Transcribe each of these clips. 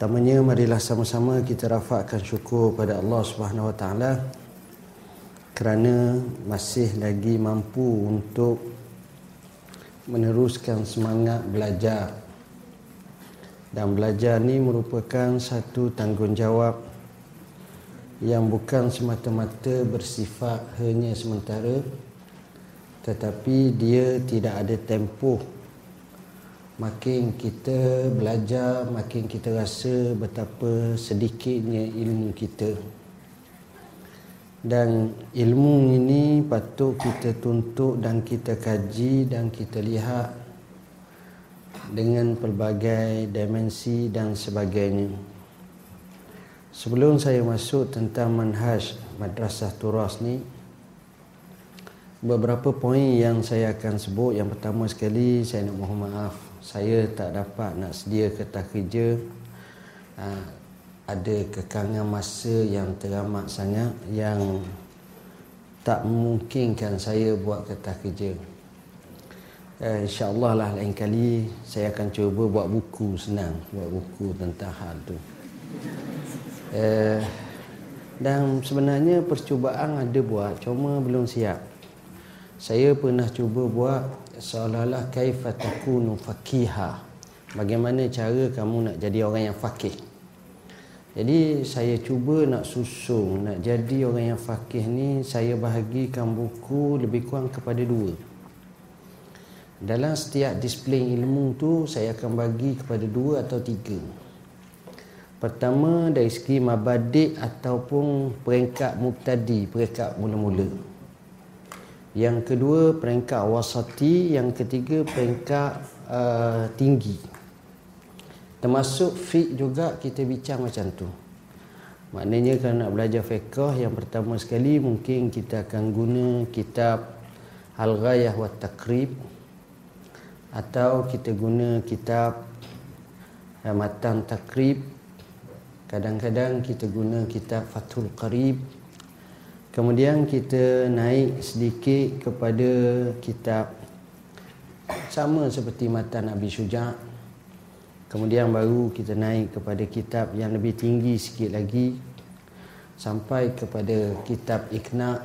Pertamanya marilah sama-sama kita rafakkan syukur pada Allah Subhanahu Wa Taala kerana masih lagi mampu untuk meneruskan semangat belajar. Dan belajar ni merupakan satu tanggungjawab yang bukan semata-mata bersifat hanya sementara tetapi dia tidak ada tempoh makin kita belajar makin kita rasa betapa sedikitnya ilmu kita. Dan ilmu ini patut kita tuntut dan kita kaji dan kita lihat dengan pelbagai dimensi dan sebagainya. Sebelum saya masuk tentang manhaj madrasah turas ni beberapa poin yang saya akan sebut. Yang pertama sekali saya nak mohon maaf saya tak dapat nak sedia kertas kerja. Uh, ada kekangan masa yang teramat sangat yang tak memungkinkan saya buat kertas kerja. Uh, insyaAllah lah lain kali saya akan cuba buat buku senang buat buku tentang hal tu. Uh, dan sebenarnya percubaan ada buat cuma belum siap. Saya pernah cuba buat seolah-olah kaifa takunu fakiha. Bagaimana cara kamu nak jadi orang yang fakih? Jadi saya cuba nak susung nak jadi orang yang fakih ni saya bahagikan buku lebih kurang kepada dua. Dalam setiap disiplin ilmu tu saya akan bagi kepada dua atau tiga. Pertama dari segi mabadik ataupun peringkat muktadi peringkat mula-mula yang kedua peringkat wasati yang ketiga peringkat uh, tinggi. Termasuk fiqh juga kita bincang macam tu. Maknanya kalau nak belajar fiqh yang pertama sekali mungkin kita akan guna kitab Al-Ghayah wa Takrib atau kita guna kitab uh, Matan Takrib kadang-kadang kita guna kitab Fathul Qarib Kemudian kita naik sedikit kepada kitab sama seperti mata Nabi Syuja. Kemudian baru kita naik kepada kitab yang lebih tinggi sikit lagi sampai kepada kitab Iqna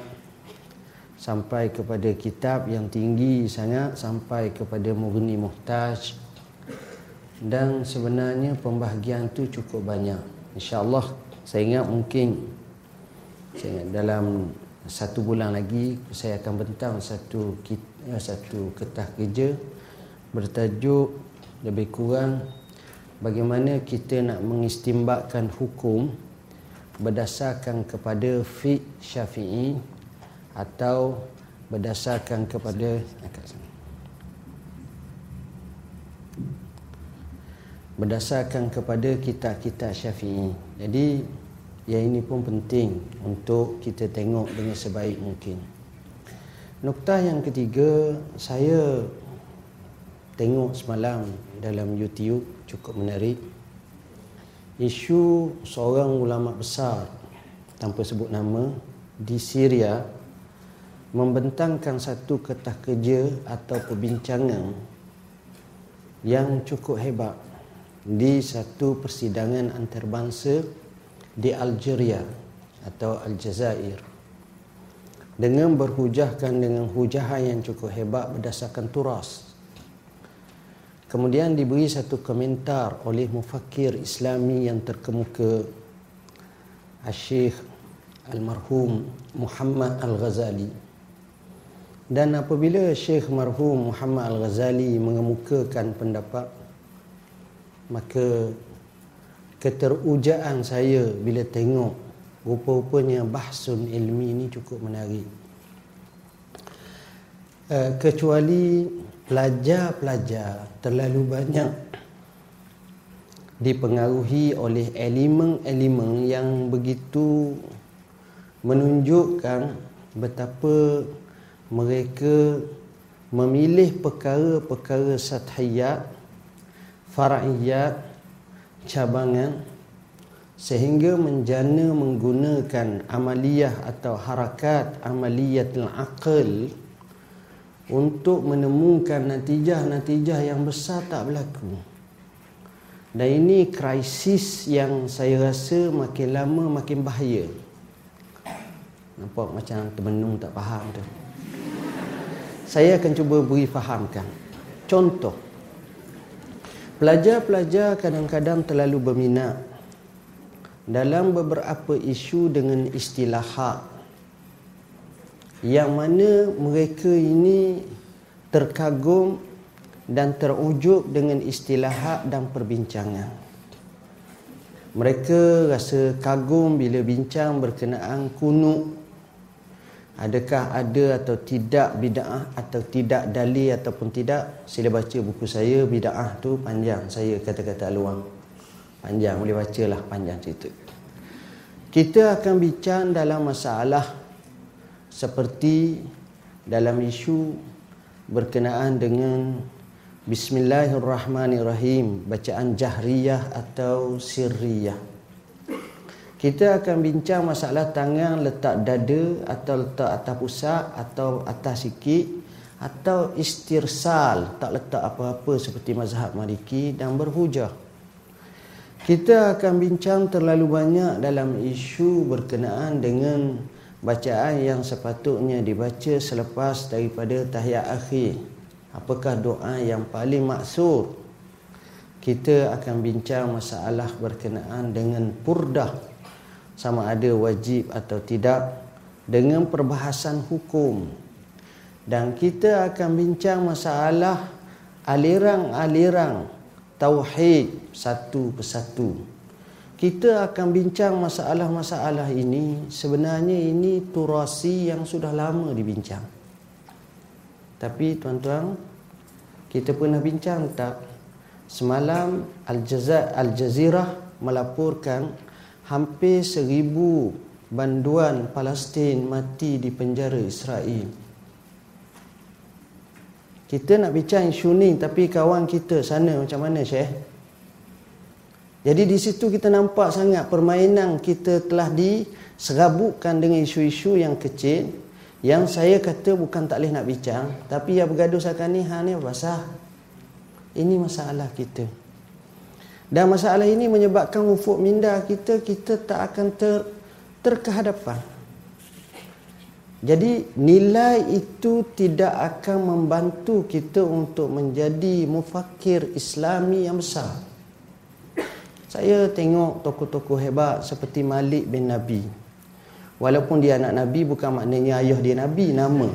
sampai kepada kitab yang tinggi sangat sampai kepada Mughni Muhtaj dan sebenarnya pembahagian tu cukup banyak. Insya-Allah saya ingat mungkin dalam satu bulan lagi saya akan bentang satu eh, satu kertas kerja bertajuk lebih kurang bagaimana kita nak mengistimbakkan hukum berdasarkan kepada fiqh syafi'i atau berdasarkan kepada berdasarkan kepada kitab-kitab syafi'i. Jadi yang ini pun penting untuk kita tengok dengan sebaik mungkin. Nukta yang ketiga, saya tengok semalam dalam YouTube cukup menarik. Isu seorang ulama besar tanpa sebut nama di Syria membentangkan satu kertas kerja atau perbincangan yang cukup hebat di satu persidangan antarabangsa di Algeria atau Aljazair dengan berhujahkan dengan hujahan yang cukup hebat berdasarkan turas. Kemudian diberi satu komentar oleh mufakir Islami yang terkemuka Syekh Almarhum Muhammad Al-Ghazali. Dan apabila Syekh Marhum Muhammad Al-Ghazali mengemukakan pendapat maka keterujaan saya bila tengok rupa-rupanya bahsun ilmi ini cukup menarik. Uh, kecuali pelajar-pelajar terlalu banyak dipengaruhi oleh elemen-elemen yang begitu menunjukkan betapa mereka memilih perkara-perkara sathiyat, fara'iyat, cabangan sehingga menjana menggunakan amaliyah atau harakat amaliyatul aql untuk menemukan natijah-natijah yang besar tak berlaku. Dan ini krisis yang saya rasa makin lama makin bahaya. Nampak macam termenung tak faham tu. Saya akan cuba beri fahamkan. Contoh. Pelajar-pelajar kadang-kadang terlalu berminat dalam beberapa isu dengan istilahat yang mana mereka ini terkagum dan terujub dengan istilahat dan perbincangan. Mereka rasa kagum bila bincang berkenaan kunuk Adakah ada atau tidak bid'ah atau tidak dalil ataupun tidak? Sila baca buku saya bid'ah tu panjang. Saya kata-kata luang. Panjang boleh bacalah panjang cerita. Kita akan bincang dalam masalah Seperti dalam isu berkenaan dengan Bismillahirrahmanirrahim Bacaan jahriyah atau sirriyah kita akan bincang masalah tangan letak dada atau letak atas pusat atau atas sikit atau istirsal tak letak apa-apa seperti mazhab maliki dan berhujah. Kita akan bincang terlalu banyak dalam isu berkenaan dengan bacaan yang sepatutnya dibaca selepas daripada tahiyat akhir. Apakah doa yang paling maksud? Kita akan bincang masalah berkenaan dengan purdah sama ada wajib atau tidak dengan perbahasan hukum. Dan kita akan bincang masalah aliran-aliran tauhid satu persatu. Kita akan bincang masalah-masalah ini. Sebenarnya ini turasi yang sudah lama dibincang. Tapi tuan-tuan kita pernah bincang tak? Semalam Al-Jazirah melaporkan hampir seribu banduan Palestin mati di penjara Israel. Kita nak bincang isu ni tapi kawan kita sana macam mana Syekh? Jadi di situ kita nampak sangat permainan kita telah diserabutkan dengan isu-isu yang kecil yang saya kata bukan tak boleh nak bincang tapi yang bergaduh sekarang ni ha ni basah. Ini masalah kita. Dan masalah ini menyebabkan ufuk minda kita kita tak akan ter terkehadapan. Jadi nilai itu tidak akan membantu kita untuk menjadi mufakir Islami yang besar. Saya tengok tokoh-tokoh hebat seperti Malik bin Nabi. Walaupun dia anak Nabi bukan maknanya ayah dia Nabi nama.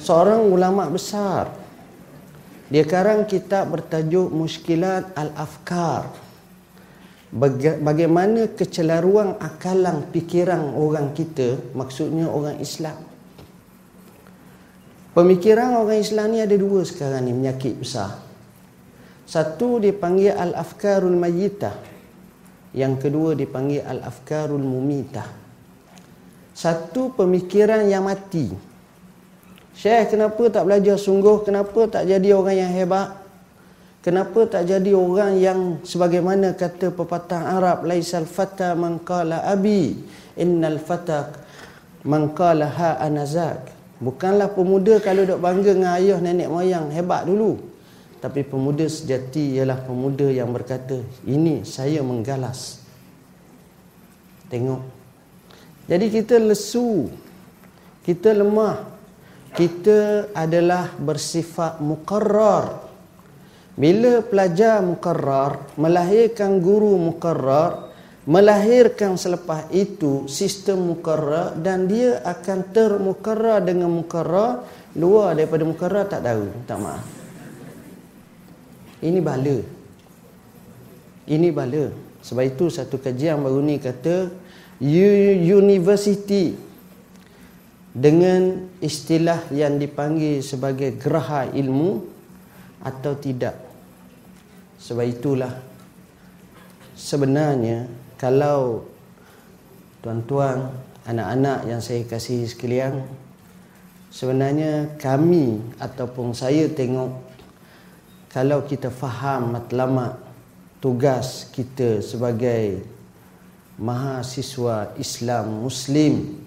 Seorang ulama besar dia karang kitab bertajuk Muskilat Al-Afkar. Bagaimana kecelaruan akalang pikiran orang kita, maksudnya orang Islam. Pemikiran orang Islam ni ada dua sekarang ni, menyakit besar. Satu dipanggil Al-Afkarul Mayyitah. Yang kedua dipanggil Al-Afkarul Mumitah. Satu pemikiran yang mati. Syekh kenapa tak belajar sungguh? Kenapa tak jadi orang yang hebat? Kenapa tak jadi orang yang sebagaimana kata pepatah Arab laisal fata man qala abi innal fata man qala ha anazak. Bukanlah pemuda kalau dok bangga dengan ayah nenek moyang hebat dulu. Tapi pemuda sejati ialah pemuda yang berkata, "Ini saya menggalas." Tengok. Jadi kita lesu. Kita lemah kita adalah bersifat mukarrar. Bila pelajar mukarrar, melahirkan guru mukarrar, melahirkan selepas itu sistem mukarrar dan dia akan termukarrar dengan mukarrar luar daripada mukarrar tak tahu, tak maaf. Ini bala. Ini bala. Sebab itu satu kajian baru ni kata university dengan istilah yang dipanggil sebagai geraha ilmu atau tidak. Sebab itulah sebenarnya kalau tuan-tuan, anak-anak yang saya kasih sekalian, sebenarnya kami ataupun saya tengok kalau kita faham matlamat tugas kita sebagai mahasiswa Islam Muslim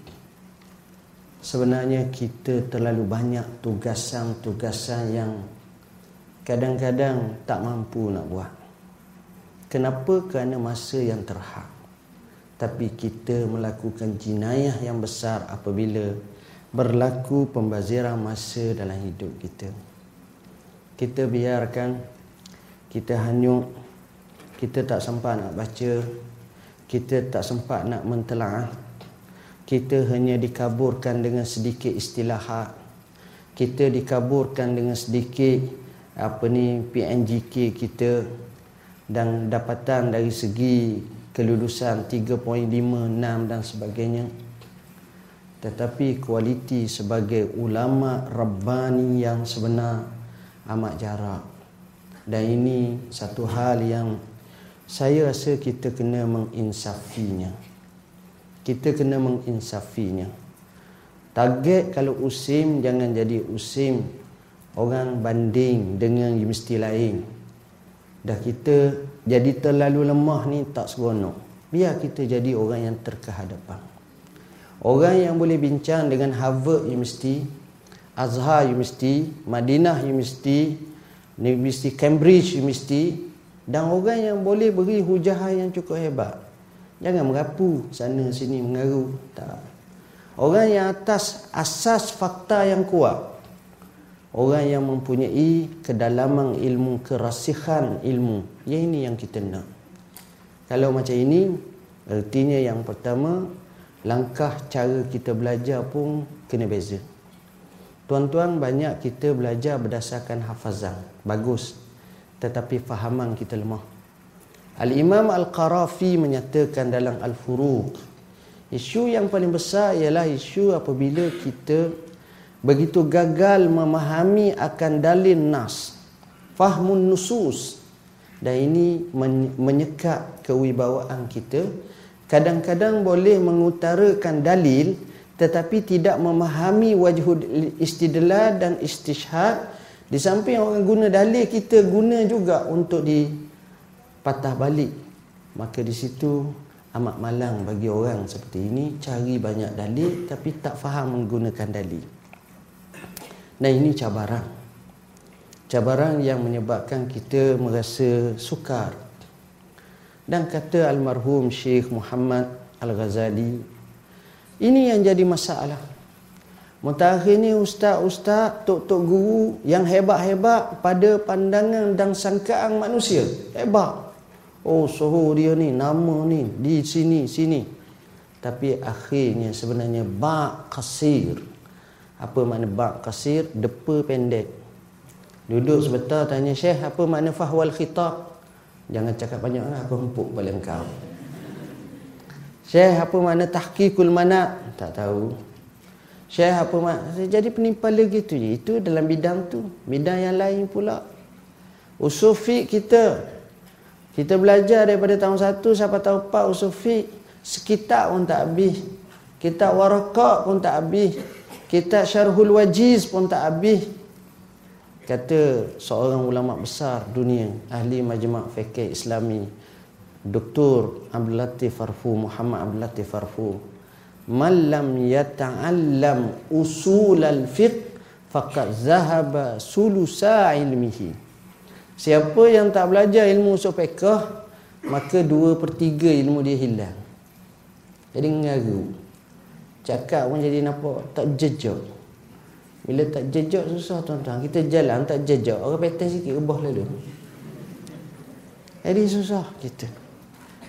sebenarnya kita terlalu banyak tugasan-tugasan yang kadang-kadang tak mampu nak buat. Kenapa? Kerana masa yang terhad. Tapi kita melakukan jinayah yang besar apabila berlaku pembaziran masa dalam hidup kita. Kita biarkan kita hanyut, kita tak sempat nak baca, kita tak sempat nak mentelaah. Kita hanya dikaburkan dengan sedikit istilahat. Kita dikaburkan dengan sedikit apa ni PNGK kita dan dapatan dari segi kelulusan 3.56 dan sebagainya. Tetapi kualiti sebagai ulama rabbani yang sebenar amat jarak dan ini satu hal yang saya rasa kita kena menginsafinya kita kena menginsafinya. Target kalau usim jangan jadi usim. Orang banding dengan universiti lain. Dah kita jadi terlalu lemah ni tak seronok. Biar kita jadi orang yang terkehadapan. Orang yang boleh bincang dengan Harvard University Azhar University Madinah University University Cambridge University dan orang yang boleh beri hujah yang cukup hebat jangan merapu sana sini mengaru tak orang yang atas asas fakta yang kuat Orang yang mempunyai kedalaman ilmu, kerasihan ilmu. Yang ini yang kita nak. Kalau macam ini, artinya yang pertama, langkah cara kita belajar pun kena beza. Tuan-tuan banyak kita belajar berdasarkan hafazan. Bagus. Tetapi fahaman kita lemah. Al-Imam Al-Qarafi menyatakan dalam Al-Furuq. Isu yang paling besar ialah isu apabila kita begitu gagal memahami akan dalil nas fahmun nusus dan ini menyekat kewibawaan kita kadang-kadang boleh mengutarakan dalil tetapi tidak memahami wajhul istidlal dan istishhad di samping orang guna dalil kita guna juga untuk dipatah balik maka di situ amat malang bagi orang seperti ini cari banyak dalil tapi tak faham menggunakan dalil dan ini cabaran. Cabaran yang menyebabkan kita merasa sukar. Dan kata almarhum Syekh Muhammad Al-Ghazali, ini yang jadi masalah. Mutakhir ni ustaz-ustaz, tok-tok guru yang hebat-hebat pada pandangan dan sangkaan manusia. Hebat. Oh, suhu dia ni, nama ni, di sini, sini. Tapi akhirnya sebenarnya bak kasir. Apa makna bak kasir? Depa pendek. Duduk sebentar tanya syekh apa makna fahwal khitab? Jangan cakap banyak lah aku empuk kepala engkau. Syekh apa makna tahqiqul mana? Tak tahu. Syekh apa makna jadi penimpala gitu je. Itu dalam bidang tu. Bidang yang lain pula. Usul kita kita belajar daripada tahun 1 sampai tahun 4 usul sekitar pun tak habis kita warakak pun tak habis Kitab Syarhul Wajiz pun tak habis. Kata seorang ulama besar dunia, ahli majma' fikih Islami, Dr. Abdul Latif Farfu, Muhammad Abdul Latif Farfu. Man lam yata'allam usul al-fiqh faqad zahaba sulusa ilmihi. Siapa yang tak belajar ilmu usul fiqh, maka dua per tiga ilmu dia hilang. Jadi ngaru. Cakap pun jadi nampak tak jejak. Bila tak jejak susah tuan-tuan. Kita jalan tak jejak. Orang petai sikit rebah lalu. Jadi susah kita.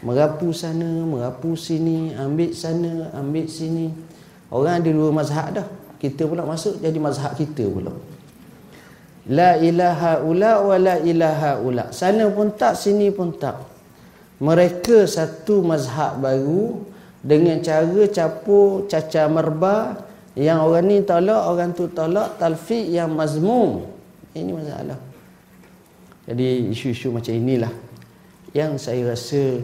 Merapu sana, merapu sini, ambil sana, ambil sini. Orang ada dua mazhab dah. Kita pula masuk jadi mazhab kita pula. La ilaha ula wa la ilaha ula. Sana pun tak, sini pun tak. Mereka satu mazhab baru dengan cara capur caca merba. Yang orang ni tolak orang tu tolak. Talfiq yang mazmum. Ini masalah. Jadi isu-isu macam inilah yang saya rasa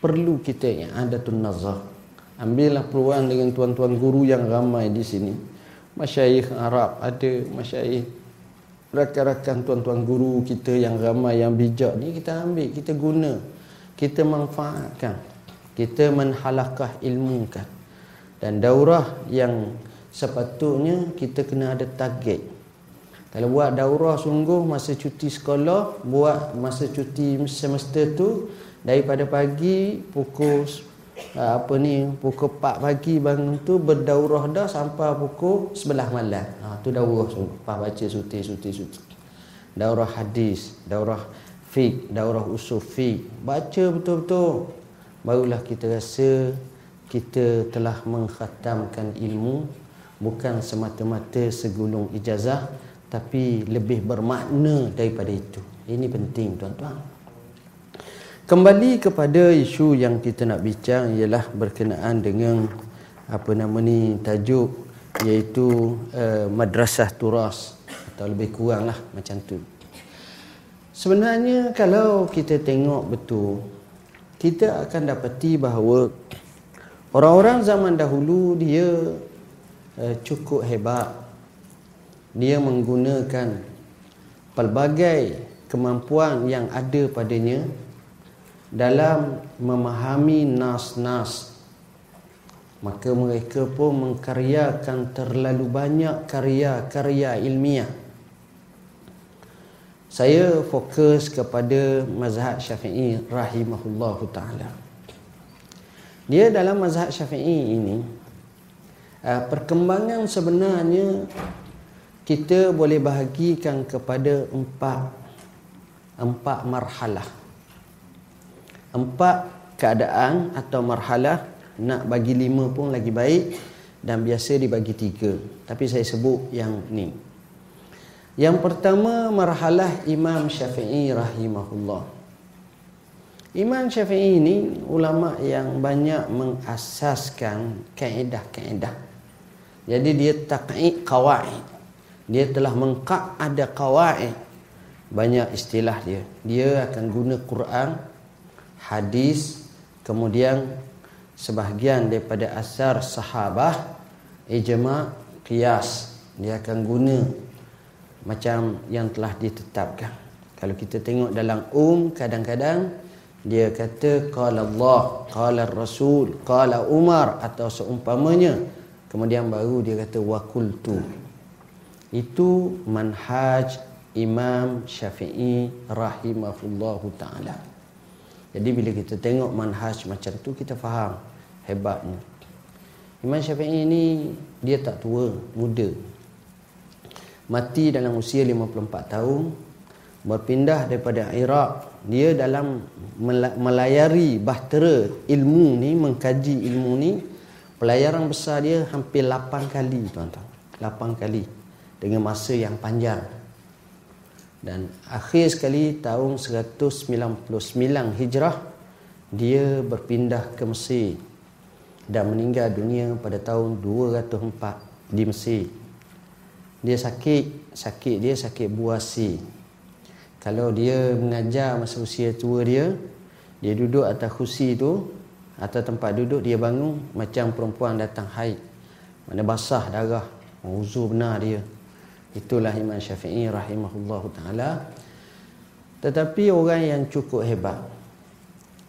perlu kita yang ada tu nazar. Ambillah peluang dengan tuan-tuan guru yang ramai di sini. Masyayikh Arab ada masyayikh rakan-rakan tuan-tuan guru kita yang ramai yang bijak ni kita ambil kita guna. Kita manfaatkan. Kita menhalakah ilmu kan? Dan daurah yang sepatutnya kita kena ada target. Kalau buat daurah sungguh masa cuti sekolah, buat masa cuti semester tu daripada pagi pukul apa ni pukul 4 pagi bangun tu berdaurah dah sampai pukul 11 malam. Ha tu daurah. Pas baca suti suti suti. Daurah hadis, daurah fiqh, daurah usul fiqh. Baca betul-betul. Barulah kita rasa kita telah mengkhatamkan ilmu bukan semata-mata segulung ijazah tapi lebih bermakna daripada itu. Ini penting tuan-tuan. Kembali kepada isu yang kita nak bincang ialah berkenaan dengan apa nama ni tajuk iaitu uh, madrasah turas atau lebih kuranglah macam tu. Sebenarnya kalau kita tengok betul kita akan dapati bahawa orang-orang zaman dahulu dia uh, cukup hebat dia menggunakan pelbagai kemampuan yang ada padanya dalam memahami nas-nas maka mereka pun mengkaryakan terlalu banyak karya-karya ilmiah. Saya fokus kepada mazhab syafi'i rahimahullahu ta'ala. Dia dalam mazhab syafi'i ini uh, perkembangan sebenarnya kita boleh bahagikan kepada empat empat marhalah empat keadaan atau marhalah nak bagi lima pun lagi baik dan biasa dibagi tiga. Tapi saya sebut yang ni. Yang pertama marhalah Imam Syafi'i rahimahullah. Imam Syafi'i ini ulama yang banyak mengasaskan kaedah-kaedah. Jadi dia taqi' qawaid. Dia telah mengkak ada kawaid banyak istilah dia. Dia akan guna Quran hadis kemudian sebahagian daripada asar sahabah ijma qiyas. Dia akan guna macam yang telah ditetapkan. Kalau kita tengok dalam um kadang-kadang dia kata qala Allah qala Rasul qala Umar atau seumpamanya. Kemudian baru dia kata wa qultu. Itu manhaj Imam Syafi'i rahimahullahu taala. Jadi bila kita tengok manhaj macam tu kita faham hebatnya. Imam Syafi'i ini dia tak tua, muda. Mati dalam usia 54 tahun, berpindah daripada Iraq. Dia dalam melayari bahtera ilmu ni, mengkaji ilmu ni, pelayaran besar dia hampir 8 kali, tuan-tuan. 8 kali dengan masa yang panjang dan akhir sekali tahun 199 Hijrah dia berpindah ke Mesir dan meninggal dunia pada tahun 204 di Mesir. Dia sakit sakit dia sakit buasi kalau dia mengajar masa usia tua dia dia duduk atas kursi tu atas tempat duduk dia bangun macam perempuan datang haid. Mana basah darah uzur benar dia Itulah Imam Syafi'i rahimahullah ta'ala. Tetapi orang yang cukup hebat.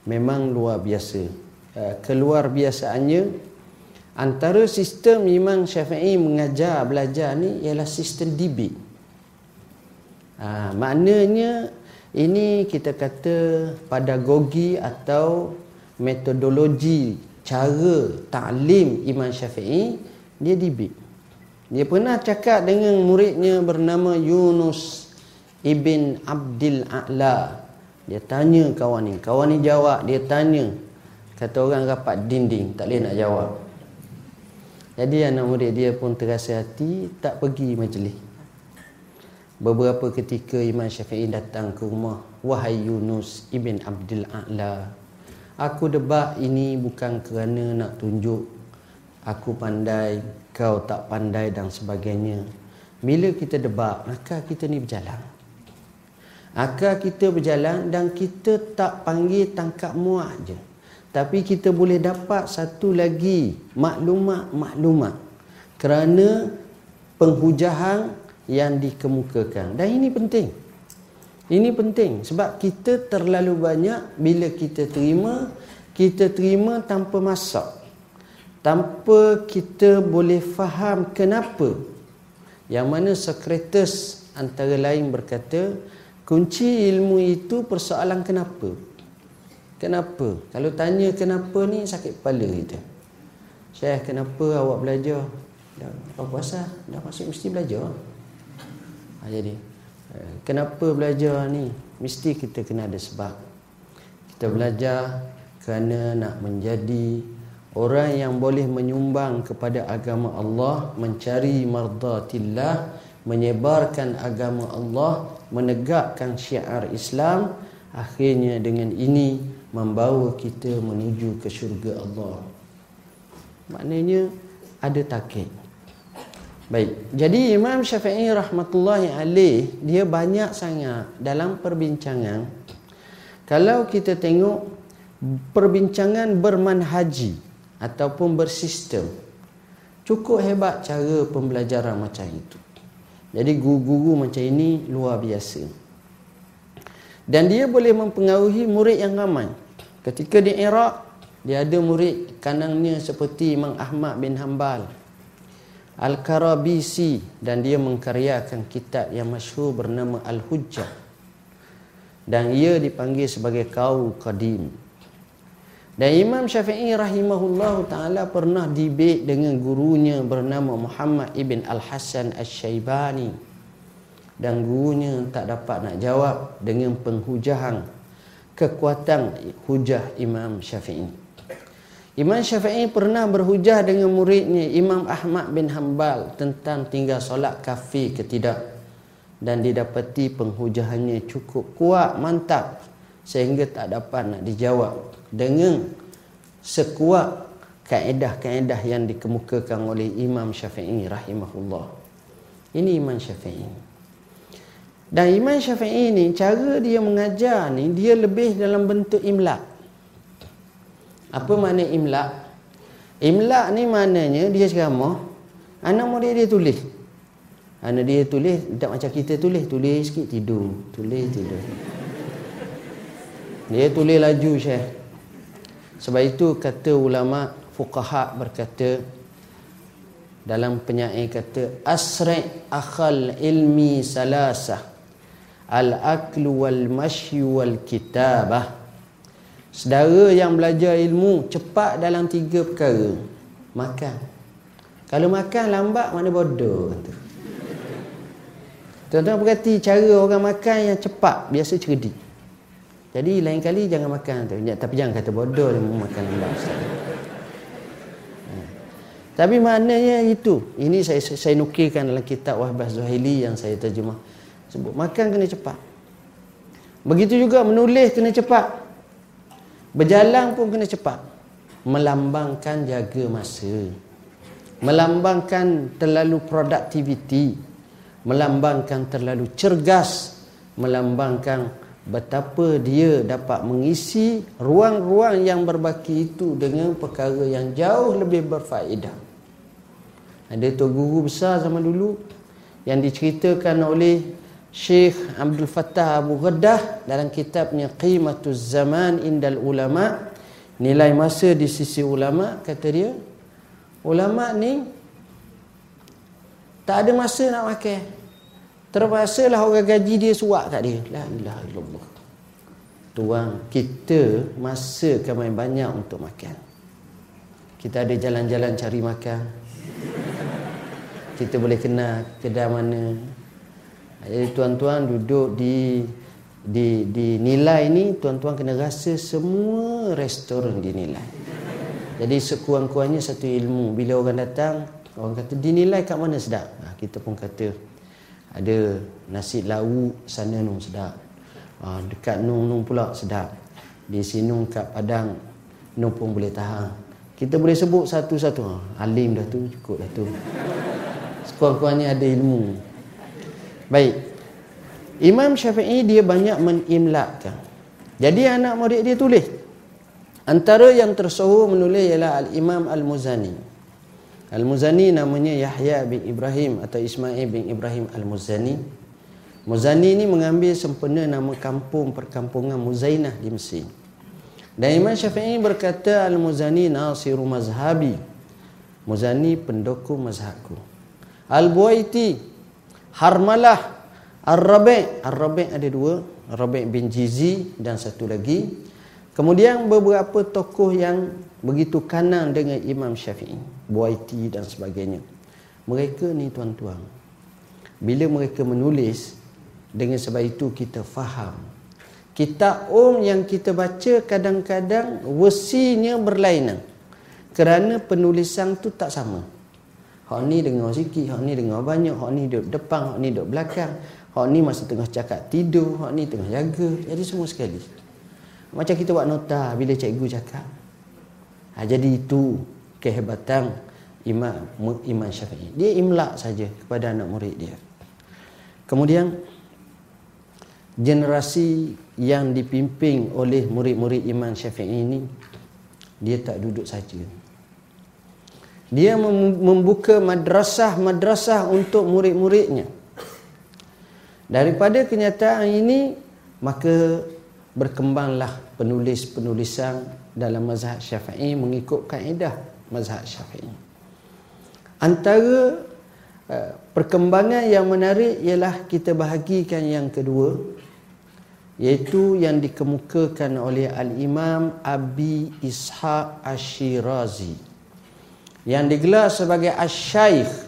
Memang luar biasa. Eh, keluar biasaannya. Antara sistem Imam Syafi'i mengajar, belajar ni ialah sistem debit. Ha, maknanya ini kita kata pedagogi atau metodologi cara taklim Imam Syafi'i dia debit. Dia pernah cakap dengan muridnya bernama Yunus ibn Abdul A'la. Dia tanya kawan ni. Kawan ni jawab. Dia tanya. Kata orang rapat dinding. Tak boleh nak jawab. Jadi anak murid dia pun terasa hati. Tak pergi majlis. Beberapa ketika Imam Syafi'i datang ke rumah. Wahai Yunus ibn Abdul A'la. Aku debat ini bukan kerana nak tunjuk aku pandai, kau tak pandai dan sebagainya. Bila kita debat, maka kita ni berjalan. Akal kita berjalan dan kita tak panggil tangkap muak je. Tapi kita boleh dapat satu lagi maklumat-maklumat. Kerana penghujahan yang dikemukakan. Dan ini penting. Ini penting sebab kita terlalu banyak bila kita terima, kita terima tanpa masak tanpa kita boleh faham kenapa. Yang mana Socrates antara lain berkata kunci ilmu itu persoalan kenapa. Kenapa? Kalau tanya kenapa ni sakit kepala kita. Syekh kenapa awak belajar? Dah apa puasa. Dah masuk mesti belajar. Ha, jadi eh, kenapa belajar ni? Mesti kita kena ada sebab. Kita belajar kerana nak menjadi orang yang boleh menyumbang kepada agama Allah mencari mardatillah menyebarkan agama Allah menegakkan syiar Islam akhirnya dengan ini membawa kita menuju ke syurga Allah. Maknanya ada takik baik. Jadi Imam Syafi'i rahmatullahi alaih dia banyak sangat dalam perbincangan. Kalau kita tengok perbincangan bermanhaji ataupun bersistem. Cukup hebat cara pembelajaran macam itu. Jadi guru-guru macam ini luar biasa. Dan dia boleh mempengaruhi murid yang ramai. Ketika di Iraq dia ada murid kanangnya seperti Imam Ahmad bin Hanbal Al-Karabisi dan dia mengkaryakan kitab yang masyhur bernama Al-Hujjah. Dan ia dipanggil sebagai Kau Qadim dan Imam Syafi'i rahimahullah ta'ala pernah debate dengan gurunya bernama Muhammad ibn Al-Hasan Al-Syaibani. Dan gurunya tak dapat nak jawab dengan penghujahan kekuatan hujah Imam Syafi'i. Imam Syafi'i pernah berhujah dengan muridnya Imam Ahmad bin Hanbal tentang tinggal solat kafir ke tidak. Dan didapati penghujahannya cukup kuat, mantap sehingga tak dapat nak dijawab dengan sekuat kaedah-kaedah yang dikemukakan oleh Imam Syafi'i rahimahullah. Ini Imam Syafi'i. Dan Imam Syafi'i ini cara dia mengajar ni dia lebih dalam bentuk imla. Apa makna imla? Imla ni maknanya dia ceramah, anak murid dia tulis. Anak dia tulis tak macam kita tulis, tulis sikit tidur, tulis tidur. Dia tulis laju Syekh. Sebab itu kata ulama fuqaha berkata dalam penyair kata asri akhal ilmi salasah al aklu wal mashyu wal kitabah Sedara yang belajar ilmu cepat dalam tiga perkara. Makan. Kalau makan lambat mana bodoh kata. Tuan-tuan perhati cara orang makan yang cepat biasa cerdik. Jadi lain kali jangan makan tu. Tapi jangan kata bodoh dia makan lambat. Ha. Tapi maknanya itu. Ini saya saya nukilkan dalam kitab Wahbah Zuhaili yang saya terjemah. Sebut makan kena cepat. Begitu juga menulis kena cepat. Berjalan pun kena cepat. Melambangkan jaga masa. Melambangkan terlalu produktiviti. Melambangkan terlalu cergas. Melambangkan betapa dia dapat mengisi ruang-ruang yang berbaki itu dengan perkara yang jauh lebih berfaedah. Ada tu guru besar zaman dulu yang diceritakan oleh Syekh Abdul Fattah Abu Ghaddah dalam kitabnya Qimatuz Zaman Indal Ulama nilai masa di sisi ulama kata dia ulama ni tak ada masa nak makan Terpaksalah orang gaji dia suak kat dia. La ilaha illallah. Tuan, kita masa main banyak untuk makan. Kita ada jalan-jalan cari makan. Kita boleh kenal kedai mana. Jadi tuan-tuan duduk di di di nilai ni tuan-tuan kena rasa semua restoran dinilai. Jadi sekurang-kurangnya satu ilmu bila orang datang orang kata dinilai kat mana sedap. Nah, kita pun kata ada nasi lauk sana nung sedap. Uh, dekat nung nung pula sedap. Di sini kat padang nung pun boleh tahan. Kita boleh sebut satu-satu. Uh, alim dah tu cukup dah tu. Sekurang-kurangnya ada ilmu. Baik. Imam Syafi'i dia banyak menimlakkan. Jadi anak murid dia tulis. Antara yang tersohor menulis ialah Al-Imam Al-Muzani Al-Muzani namanya Yahya bin Ibrahim atau Ismail bin Ibrahim Al-Muzani. Muzani ini mengambil sempena nama kampung perkampungan Muzainah di Mesir. Dan Imam Syafi'i berkata Al-Muzani nasiru mazhabi. Muzani pendukung mazhabku. Al-Buaiti Harmalah Ar-Rabi' Ar-Rabi' ada dua Rabi' bin Jizi dan satu lagi kemudian beberapa tokoh yang begitu kanan dengan Imam Syafi'i Buaiti dan sebagainya mereka ni tuan-tuan bila mereka menulis dengan sebab itu kita faham kitab um yang kita baca kadang-kadang wesinya berlainan kerana penulisan tu tak sama hak ni dengar sikit hak ni dengar banyak hak ni duduk depan hak ni duduk belakang Hak ni masa tengah cakap tidur, hak ni tengah jaga. Jadi semua sekali. Macam kita buat nota bila cikgu cakap. Ha, jadi itu kehebatan Imam Imam Syafi'i. Dia imlak saja kepada anak murid dia. Kemudian generasi yang dipimpin oleh murid-murid Imam Syafi'i ini dia tak duduk saja. Dia membuka madrasah-madrasah untuk murid-muridnya. Daripada kenyataan ini maka berkembanglah penulis-penulisan dalam mazhab Syafi'i mengikut kaedah mazhab Syafi'i. Antara uh, perkembangan yang menarik ialah kita bahagikan yang kedua iaitu yang dikemukakan oleh al-Imam Abi Ishaq Ash-Shirazi yang digelar sebagai Asy-Syaikh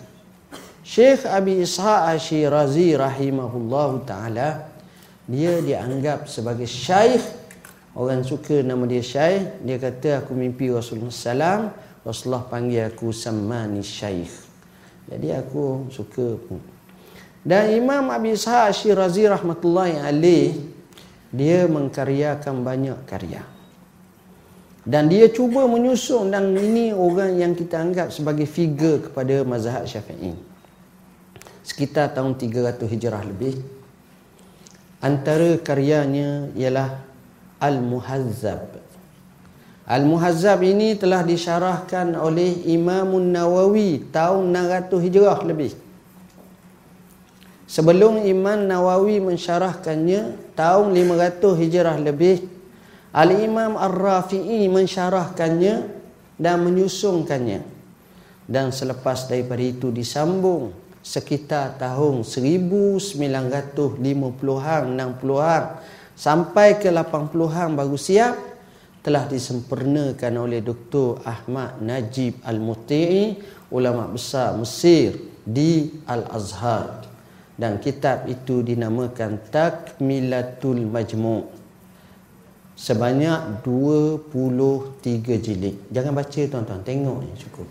Syekh Abi Ishaq Ashirazi rahimahullahu taala dia dianggap sebagai syekh orang suka nama dia syekh dia kata aku mimpi Rasulullah salam Rasulullah panggil aku samani syekh jadi aku suka dan Imam Abi Ishaq Ashirazi rahmatullahi alaih dia mengkaryakan banyak karya dan dia cuba menyusun dan ini orang yang kita anggap sebagai figure kepada mazhab Syafi'i sekitar tahun 300 Hijrah lebih. Antara karyanya ialah Al-Muhazzab. Al-Muhazzab ini telah disyarahkan oleh Imam Nawawi tahun 600 Hijrah lebih. Sebelum Imam Nawawi mensyarahkannya tahun 500 Hijrah lebih, Al-Imam Ar-Rafi'i mensyarahkannya dan menyusunkannya. Dan selepas daripada itu disambung sekitar tahun 1950-an 60-an sampai ke 80-an baru siap telah disempurnakan oleh Dr. Ahmad Najib Al-Muti'i ulama besar Mesir di Al-Azhar. Dan kitab itu dinamakan Takmilatul Majmu' sebanyak 23 jilid. Jangan baca tuan-tuan. Tengok ni cukup.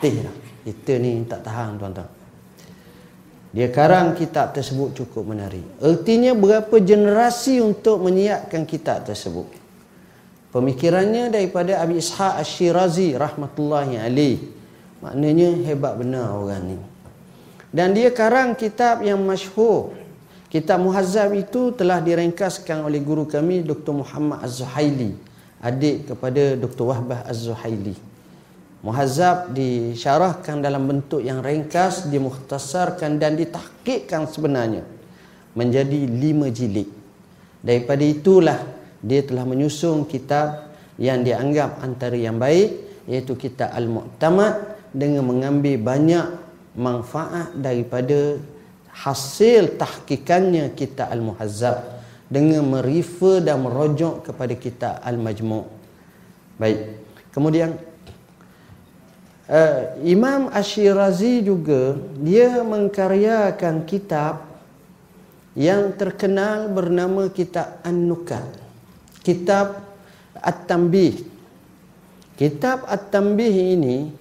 Teh lah kita ni tak tahan tuan-tuan. Dia karang kitab tersebut cukup menarik. Artinya berapa generasi untuk menyiapkan kitab tersebut. Pemikirannya daripada Abi Ishaq Ash-Shirazi rahmatullahi alaih. Maknanya hebat benar orang ni. Dan dia karang kitab yang masyhur. Kitab Muhazzab itu telah direngkaskan oleh guru kami Dr. Muhammad Az-Zuhaili. Adik kepada Dr. Wahbah Az-Zuhaili. Muhazzab disyarahkan dalam bentuk yang ringkas, dimukhtasarkan dan ditahkikkan sebenarnya menjadi lima jilid. Daripada itulah dia telah menyusun kitab yang dianggap antara yang baik iaitu kitab Al-Mu'tamad dengan mengambil banyak manfaat daripada hasil tahkikannya kitab Al-Muhazzab dengan merefer dan merujuk kepada kitab Al-Majmu' Baik. Kemudian uh, Imam Ashirazi juga dia mengkaryakan kitab yang terkenal bernama kitab An-Nukat. Kitab At-Tambih. Kitab At-Tambih ini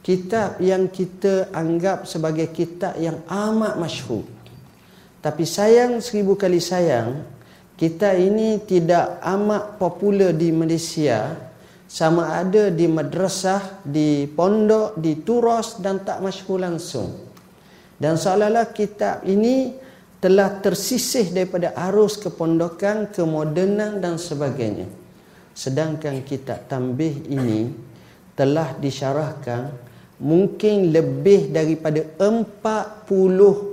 kitab yang kita anggap sebagai kitab yang amat masyhur. Tapi sayang seribu kali sayang, kita ini tidak amat popular di Malaysia sama ada di madrasah, di pondok, di turas dan tak masyhur langsung. Dan seolah-olah kitab ini telah tersisih daripada arus kepondokan, kemodenan dan sebagainya. Sedangkan kitab tambih ini telah disyarahkan mungkin lebih daripada 40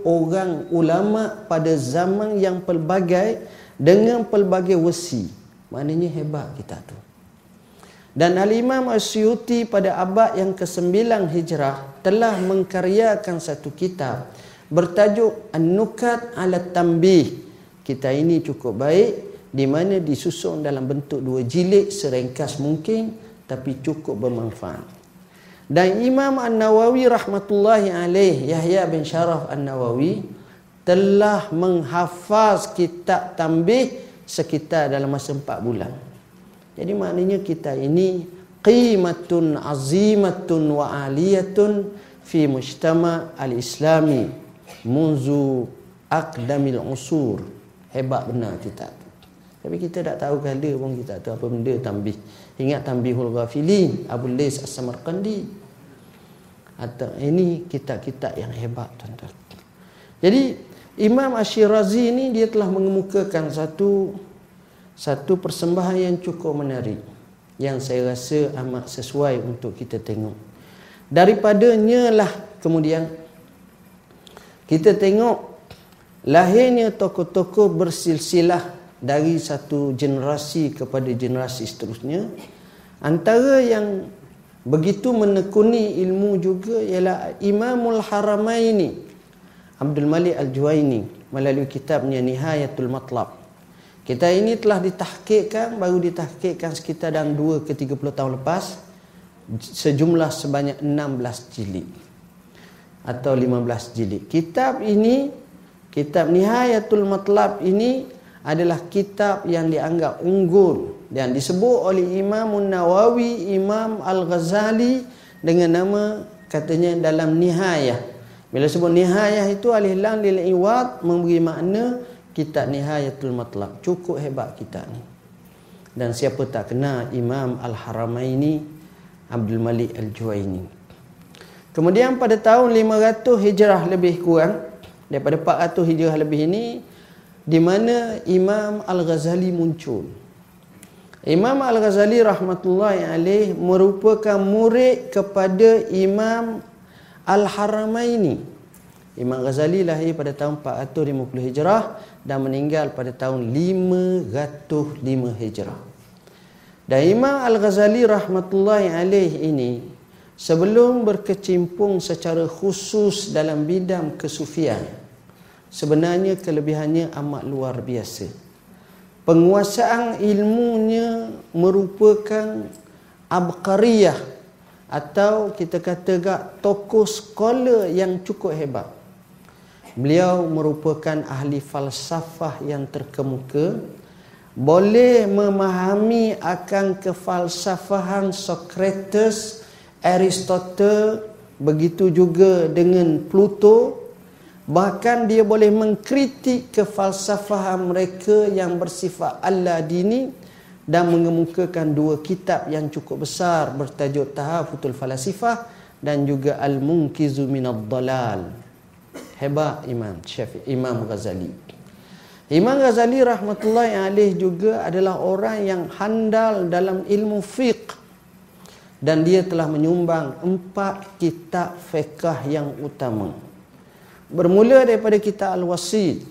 orang ulama pada zaman yang pelbagai dengan pelbagai wesi. Maknanya hebat kita tu. Dan Al-Imam Asyuti pada abad yang ke-9 Hijrah telah mengkaryakan satu kitab bertajuk An-Nukat ala Tambih. Kita ini cukup baik di mana disusun dalam bentuk dua jilid serengkas mungkin tapi cukup bermanfaat. Dan Imam An-Nawawi rahmatullahi alaih Yahya bin Sharaf An-Nawawi telah menghafaz kitab tambih sekitar dalam masa empat bulan. Jadi maknanya kita ini qimatun azimatun wa aliyatun fi mujtama al-islami munzu aqdamil usur. Hebat benar kita. Tapi kita tak tahu kala pun kita tahu apa benda tambih. Ingat tambihul ghafilin Abu Lais As-Samarqandi. Atau ini kitab-kitab yang hebat tuan-tuan. Jadi Imam Ashirazi ini dia telah mengemukakan satu satu persembahan yang cukup menarik yang saya rasa amat sesuai untuk kita tengok. Daripadanya lah kemudian kita tengok lahirnya tokoh-tokoh bersilsilah dari satu generasi kepada generasi seterusnya. Antara yang begitu menekuni ilmu juga ialah Imamul Haramaini Abdul Malik Al-Juwaini melalui kitabnya Nihayatul Matlab. Kita ini telah ditahkikkan, baru ditahkikkan sekitar dalam 2 ke 30 tahun lepas sejumlah sebanyak 16 jilid atau 15 jilid. Kitab ini, kitab Nihayatul Matlab ini adalah kitab yang dianggap unggul dan disebut oleh Imam Nawawi, Imam Al-Ghazali dengan nama katanya dalam Nihayah bila sebut nihayah itu alih lam lil iwad memberi makna kitab nihayatul matlab. Cukup hebat kita ni. Dan siapa tak kenal Imam Al-Haramaini Abdul Malik Al-Juwaini. Kemudian pada tahun 500 Hijrah lebih kurang daripada 400 Hijrah lebih ini di mana Imam Al-Ghazali muncul. Imam Al-Ghazali rahmatullahi alaih merupakan murid kepada Imam Al-Haramaini. Imam Ghazali lahir pada tahun 450 Hijrah dan meninggal pada tahun 505 Hijrah. Dan Imam Al-Ghazali rahmatullahi alaih ini sebelum berkecimpung secara khusus dalam bidang kesufian sebenarnya kelebihannya amat luar biasa. Penguasaan ilmunya merupakan abqariyah atau kita kata gak tokoh sekolah yang cukup hebat. Beliau merupakan ahli falsafah yang terkemuka. Boleh memahami akan kefalsafahan Socrates, Aristotle, begitu juga dengan Pluto. Bahkan dia boleh mengkritik kefalsafahan mereka yang bersifat Allah dini dan mengemukakan dua kitab yang cukup besar bertajuk Tahafutul Falasifah dan juga Al-Munkizu Minad Dalal. Hebat Imam Syafi'i Imam Ghazali. Imam Ghazali rahmatullahi alaih juga adalah orang yang handal dalam ilmu fiqh dan dia telah menyumbang empat kitab fiqh yang utama. Bermula daripada kitab Al-Wasid,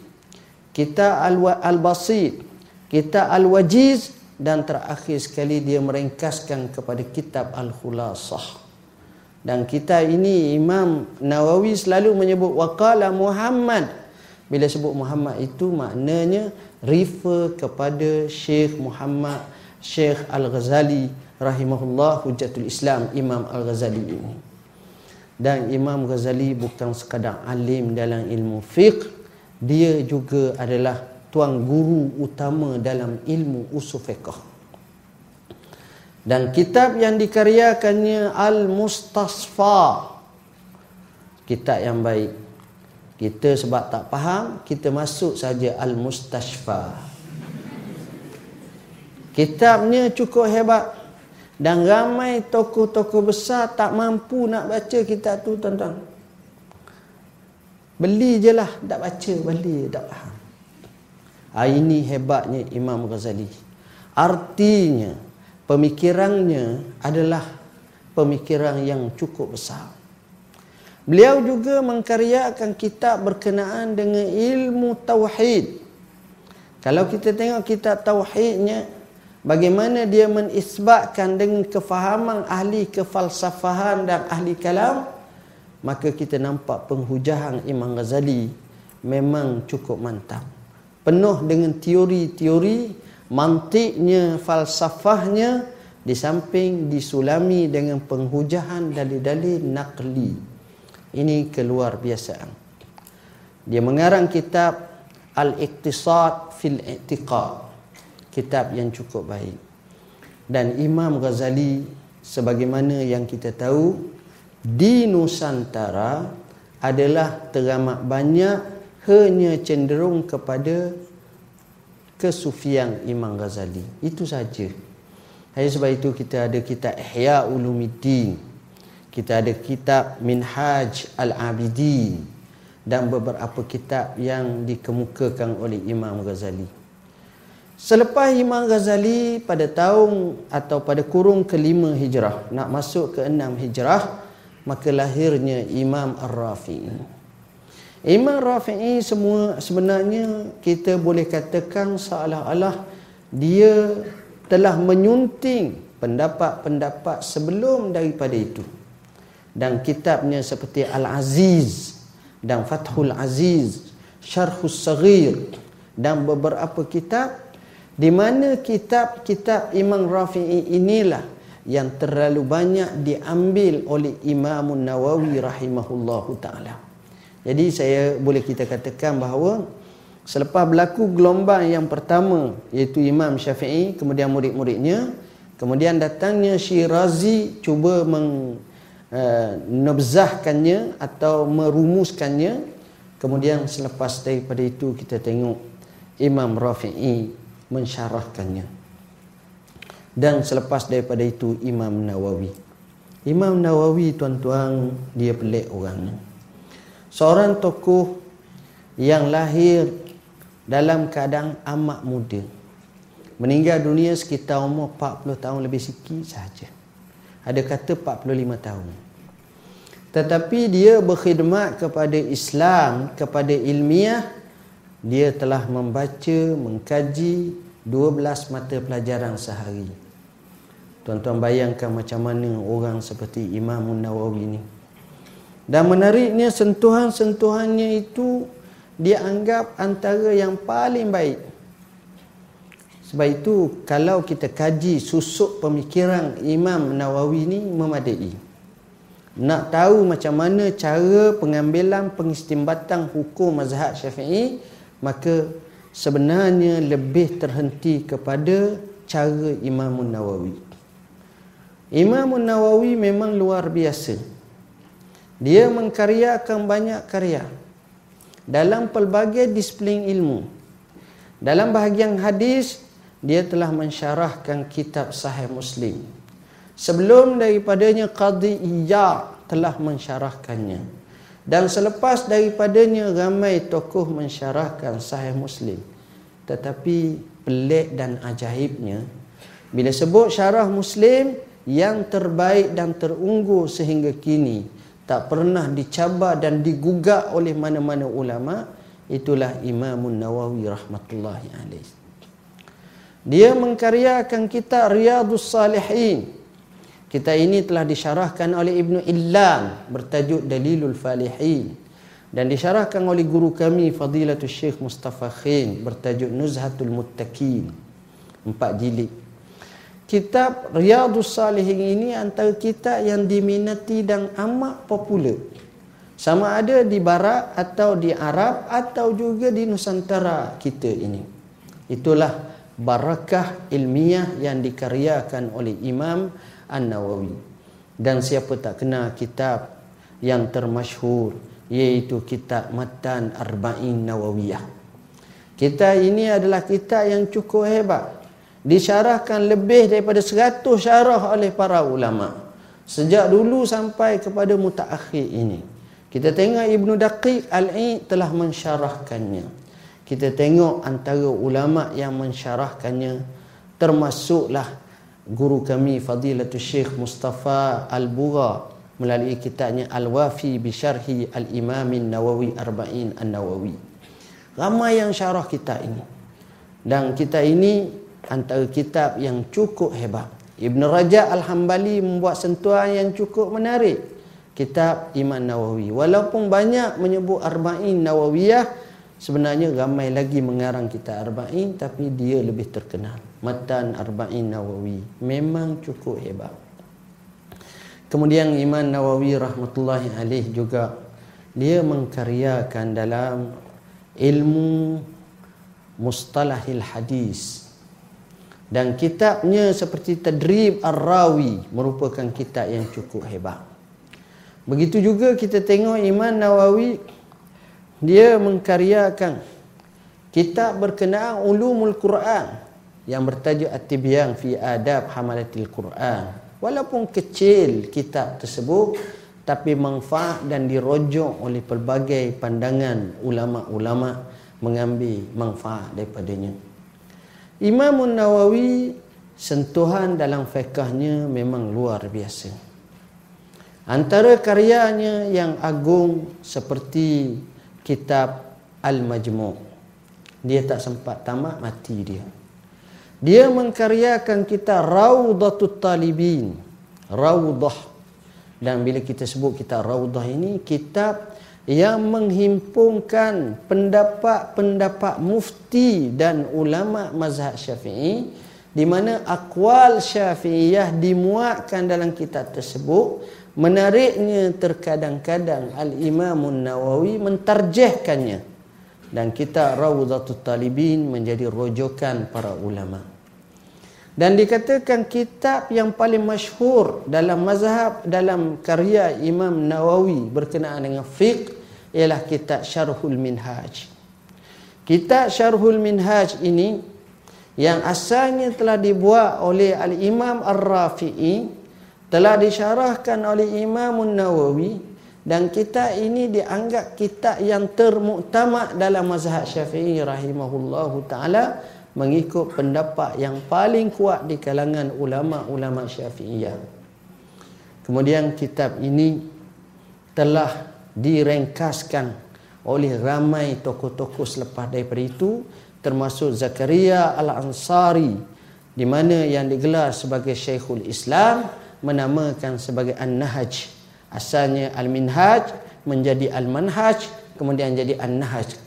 kitab Al-Basid, kitab Al-Wajiz dan terakhir sekali dia meringkaskan kepada kitab Al-Khulasah. Dan kita ini Imam Nawawi selalu menyebut waqala Muhammad. Bila sebut Muhammad itu maknanya refer kepada Syekh Muhammad Syekh Al-Ghazali rahimahullah Hujjatul Islam Imam Al-Ghazali ini. Dan Imam Ghazali bukan sekadar alim dalam ilmu fiqh, dia juga adalah tuan guru utama dalam ilmu usul fiqh. Dan kitab yang dikaryakannya Al-Mustasfa. Kitab yang baik. Kita sebab tak faham, kita masuk saja Al-Mustashfa. Kitabnya cukup hebat. Dan ramai tokoh-tokoh besar tak mampu nak baca kitab tu tuan-tuan. Beli je lah, tak baca, beli, tak faham. Ha, ini hebatnya Imam Ghazali. Artinya pemikirannya adalah pemikiran yang cukup besar. Beliau juga mengkaryakan kitab berkenaan dengan ilmu tauhid. Kalau kita tengok kitab tauhidnya bagaimana dia menisbatkan dengan kefahaman ahli kefalsafahan dan ahli kalam maka kita nampak penghujahan Imam Ghazali memang cukup mantap. Penuh dengan teori-teori, mantiknya, falsafahnya di samping disulami dengan penghujahan dalil-dalil nakli. Ini keluar biasaan. Dia mengarang kitab Al-Iqtisad fil I'tiqad. Kitab yang cukup baik. Dan Imam Ghazali sebagaimana yang kita tahu di Nusantara adalah teramat banyak hanya cenderung kepada kesufian Imam Ghazali. Itu saja. Hanya sebab itu kita ada kitab Ihya Ulumuddin. Kita ada kitab Minhaj Al-Abidin dan beberapa kitab yang dikemukakan oleh Imam Ghazali. Selepas Imam Ghazali pada tahun atau pada kurung kelima hijrah nak masuk ke enam hijrah maka lahirnya Imam Ar-Rafi'i. Imam Rafi'i semua sebenarnya kita boleh katakan seolah-olah dia telah menyunting pendapat-pendapat sebelum daripada itu. Dan kitabnya seperti Al-Aziz dan Fathul Aziz, Syarhus Saghir dan beberapa kitab di mana kitab-kitab Imam Rafi'i inilah yang terlalu banyak diambil oleh Imam Nawawi rahimahullahu taala. Jadi saya boleh kita katakan bahawa selepas berlaku gelombang yang pertama iaitu Imam Syafi'i kemudian murid-muridnya kemudian datangnya Syirazi cuba meng uh, nabzahkannya atau merumuskannya kemudian selepas daripada itu kita tengok Imam Rafi'i mensyarahkannya. Dan selepas daripada itu Imam Nawawi. Imam Nawawi tuan-tuan dia pelik orang. Seorang tokoh yang lahir dalam keadaan amat muda. Meninggal dunia sekitar umur 40 tahun lebih sikit saja. Ada kata 45 tahun. Tetapi dia berkhidmat kepada Islam, kepada ilmiah dia telah membaca, mengkaji 12 mata pelajaran sehari. Tuan-tuan bayangkan macam mana orang seperti Imam Nawawi ini. Dan menariknya sentuhan-sentuhannya itu dia anggap antara yang paling baik. Sebab itu kalau kita kaji susuk pemikiran Imam Nawawi ini memadai. Nak tahu macam mana cara pengambilan pengistimbatan hukum mazhab syafi'i maka sebenarnya lebih terhenti kepada cara Imam Nawawi. Imam Nawawi memang luar biasa. Dia mengkaryakan banyak karya dalam pelbagai disiplin ilmu. Dalam bahagian hadis, dia telah mensyarahkan kitab Sahih Muslim. Sebelum daripadanya Qadhi Iyya telah mensyarahkannya. Dan selepas daripadanya ramai tokoh mensyarahkan sahih Muslim. Tetapi pelik dan ajaibnya bila sebut syarah Muslim yang terbaik dan terunggu sehingga kini tak pernah dicabar dan digugak oleh mana-mana ulama itulah Imam Nawawi rahmatullahi alaih. Dia mengkaryakan kitab Riyadhus Salihin kita ini telah disyarahkan oleh Ibnu Illan bertajuk Dalilul Falihin dan disyarahkan oleh guru kami Fadilatul Syekh Mustafa Khin bertajuk Nuzhatul Muttaqin empat jilid. Kitab Riyadhus Salihin ini antara kitab yang diminati dan amat popular. Sama ada di barat atau di Arab atau juga di Nusantara kita ini. Itulah barakah ilmiah yang dikaryakan oleh Imam An-Nawawi. Dan siapa tak kenal kitab yang termasyhur iaitu kitab Matan Arba'in Nawawiyah. Kitab ini adalah kitab yang cukup hebat. Disyarahkan lebih daripada 100 syarah oleh para ulama. Sejak dulu sampai kepada mutaakhir ini. Kita tengok Ibnu Daqiq Al-Aid telah mensyarahkannya. Kita tengok antara ulama yang mensyarahkannya termasuklah guru kami Fadilatul Syekh Mustafa Al-Bura melalui kitabnya Al-Wafi bi Syarhi Al-Imam Nawawi Arba'in An-Nawawi. Ramai yang syarah kitab ini. Dan kitab ini antara kitab yang cukup hebat. Ibn Raja Al-Hambali membuat sentuhan yang cukup menarik kitab Imam Nawawi. Walaupun banyak menyebut Arba'in Nawawiyah, sebenarnya ramai lagi mengarang kitab Arba'in tapi dia lebih terkenal. Matan Arba'in Nawawi. Memang cukup hebat. Kemudian Imam Nawawi rahmatullahi alaih juga dia mengkaryakan dalam ilmu mustalahil hadis dan kitabnya seperti Tadrib Ar-Rawi merupakan kitab yang cukup hebat. Begitu juga kita tengok Imam Nawawi dia mengkaryakan kitab berkenaan ulumul Quran yang bertajuk At-Tibyan fi Adab Hamalatil Quran. Walaupun kecil kitab tersebut tapi manfaat dan dirojok oleh pelbagai pandangan ulama-ulama mengambil manfaat daripadanya. Imam Nawawi sentuhan dalam fiqahnya memang luar biasa. Antara karyanya yang agung seperti kitab Al-Majmu' dia tak sempat tamat mati dia. Dia mengkaryakan kitab Raudatul Talibin. Raudah. Dan bila kita sebut kitab Raudah ini kitab yang menghimpunkan pendapat-pendapat mufti dan ulama mazhab syafi'i di mana akwal syafi'iyah dimuatkan dalam kitab tersebut menariknya terkadang-kadang al-imamun nawawi mentarjihkannya. Dan kitab Rawdatul Talibin menjadi rojokan para ulama. Dan dikatakan kitab yang paling masyhur dalam mazhab dalam karya Imam Nawawi berkenaan dengan fiqh ialah kitab Syarhul Minhaj. Kitab Syarhul Minhaj ini yang asalnya telah dibuat oleh Al-Imam Ar-Rafi'i telah disyarahkan oleh Imam Nawawi dan kitab ini dianggap kitab yang termuktamad dalam mazhab Syafi'i rahimahullahu taala mengikut pendapat yang paling kuat di kalangan ulama-ulama Syafi'iyah. Kemudian kitab ini telah direngkaskan oleh ramai tokoh-tokoh selepas daripada itu termasuk Zakaria Al-Ansari di mana yang digelar sebagai Syekhul Islam menamakan sebagai An-Nahaj. Asalnya Al-Minhaj menjadi Al-Manhaj kemudian jadi An-Nahaj.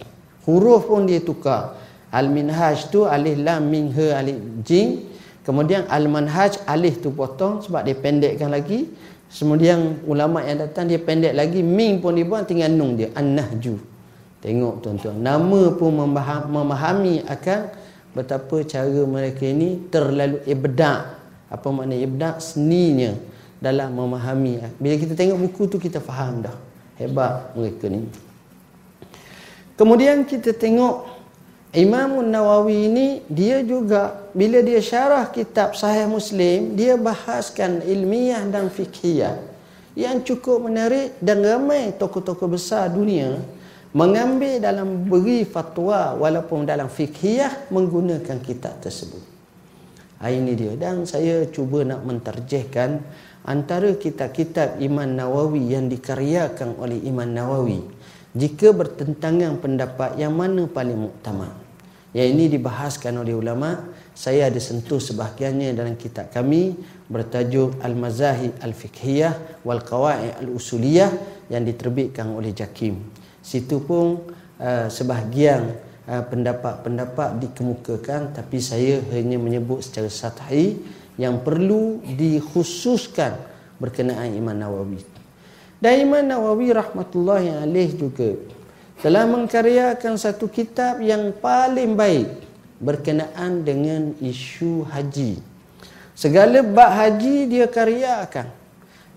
Huruf pun dia tukar. Al-Minhaj tu alif lam mim ha alif jim kemudian Al-Manhaj alif tu potong sebab dia pendekkan lagi Kemudian ulama yang datang dia pendek lagi ming pun dibuang tinggal nung dia an-nahju. Tengok tuan-tuan, nama pun memahami akan betapa cara mereka ini terlalu ibda. Apa makna ibda? Seninya dalam memahami. Bila kita tengok buku tu kita faham dah. Hebat mereka ni. Kemudian kita tengok Imam Nawawi ini dia juga bila dia syarah kitab Sahih Muslim dia bahaskan ilmiah dan fikhiyah yang cukup menarik dan ramai tokoh-tokoh besar dunia mengambil dalam beri fatwa walaupun dalam fikhiyah menggunakan kitab tersebut. Ha, ini dia dan saya cuba nak menterjehkan antara kitab-kitab Imam Nawawi yang dikaryakan oleh Imam Nawawi jika bertentangan pendapat yang mana paling muktamad yang ini dibahaskan oleh ulama. Saya ada sentuh sebahagiannya dalam kitab kami bertajuk Al-Mazahib Al-Fiqhiyah wal Qawaid Al-Usuliyah yang diterbitkan oleh Jakim. Situ pun uh, sebahagian uh, pendapat-pendapat dikemukakan tapi saya hanya menyebut secara sathi yang perlu dikhususkan berkenaan Imam Nawawi dan Imam Nawawi rahmatullahi alaih juga telah mengkaryakan satu kitab yang paling baik berkenaan dengan isu haji. Segala bab haji dia karyakan.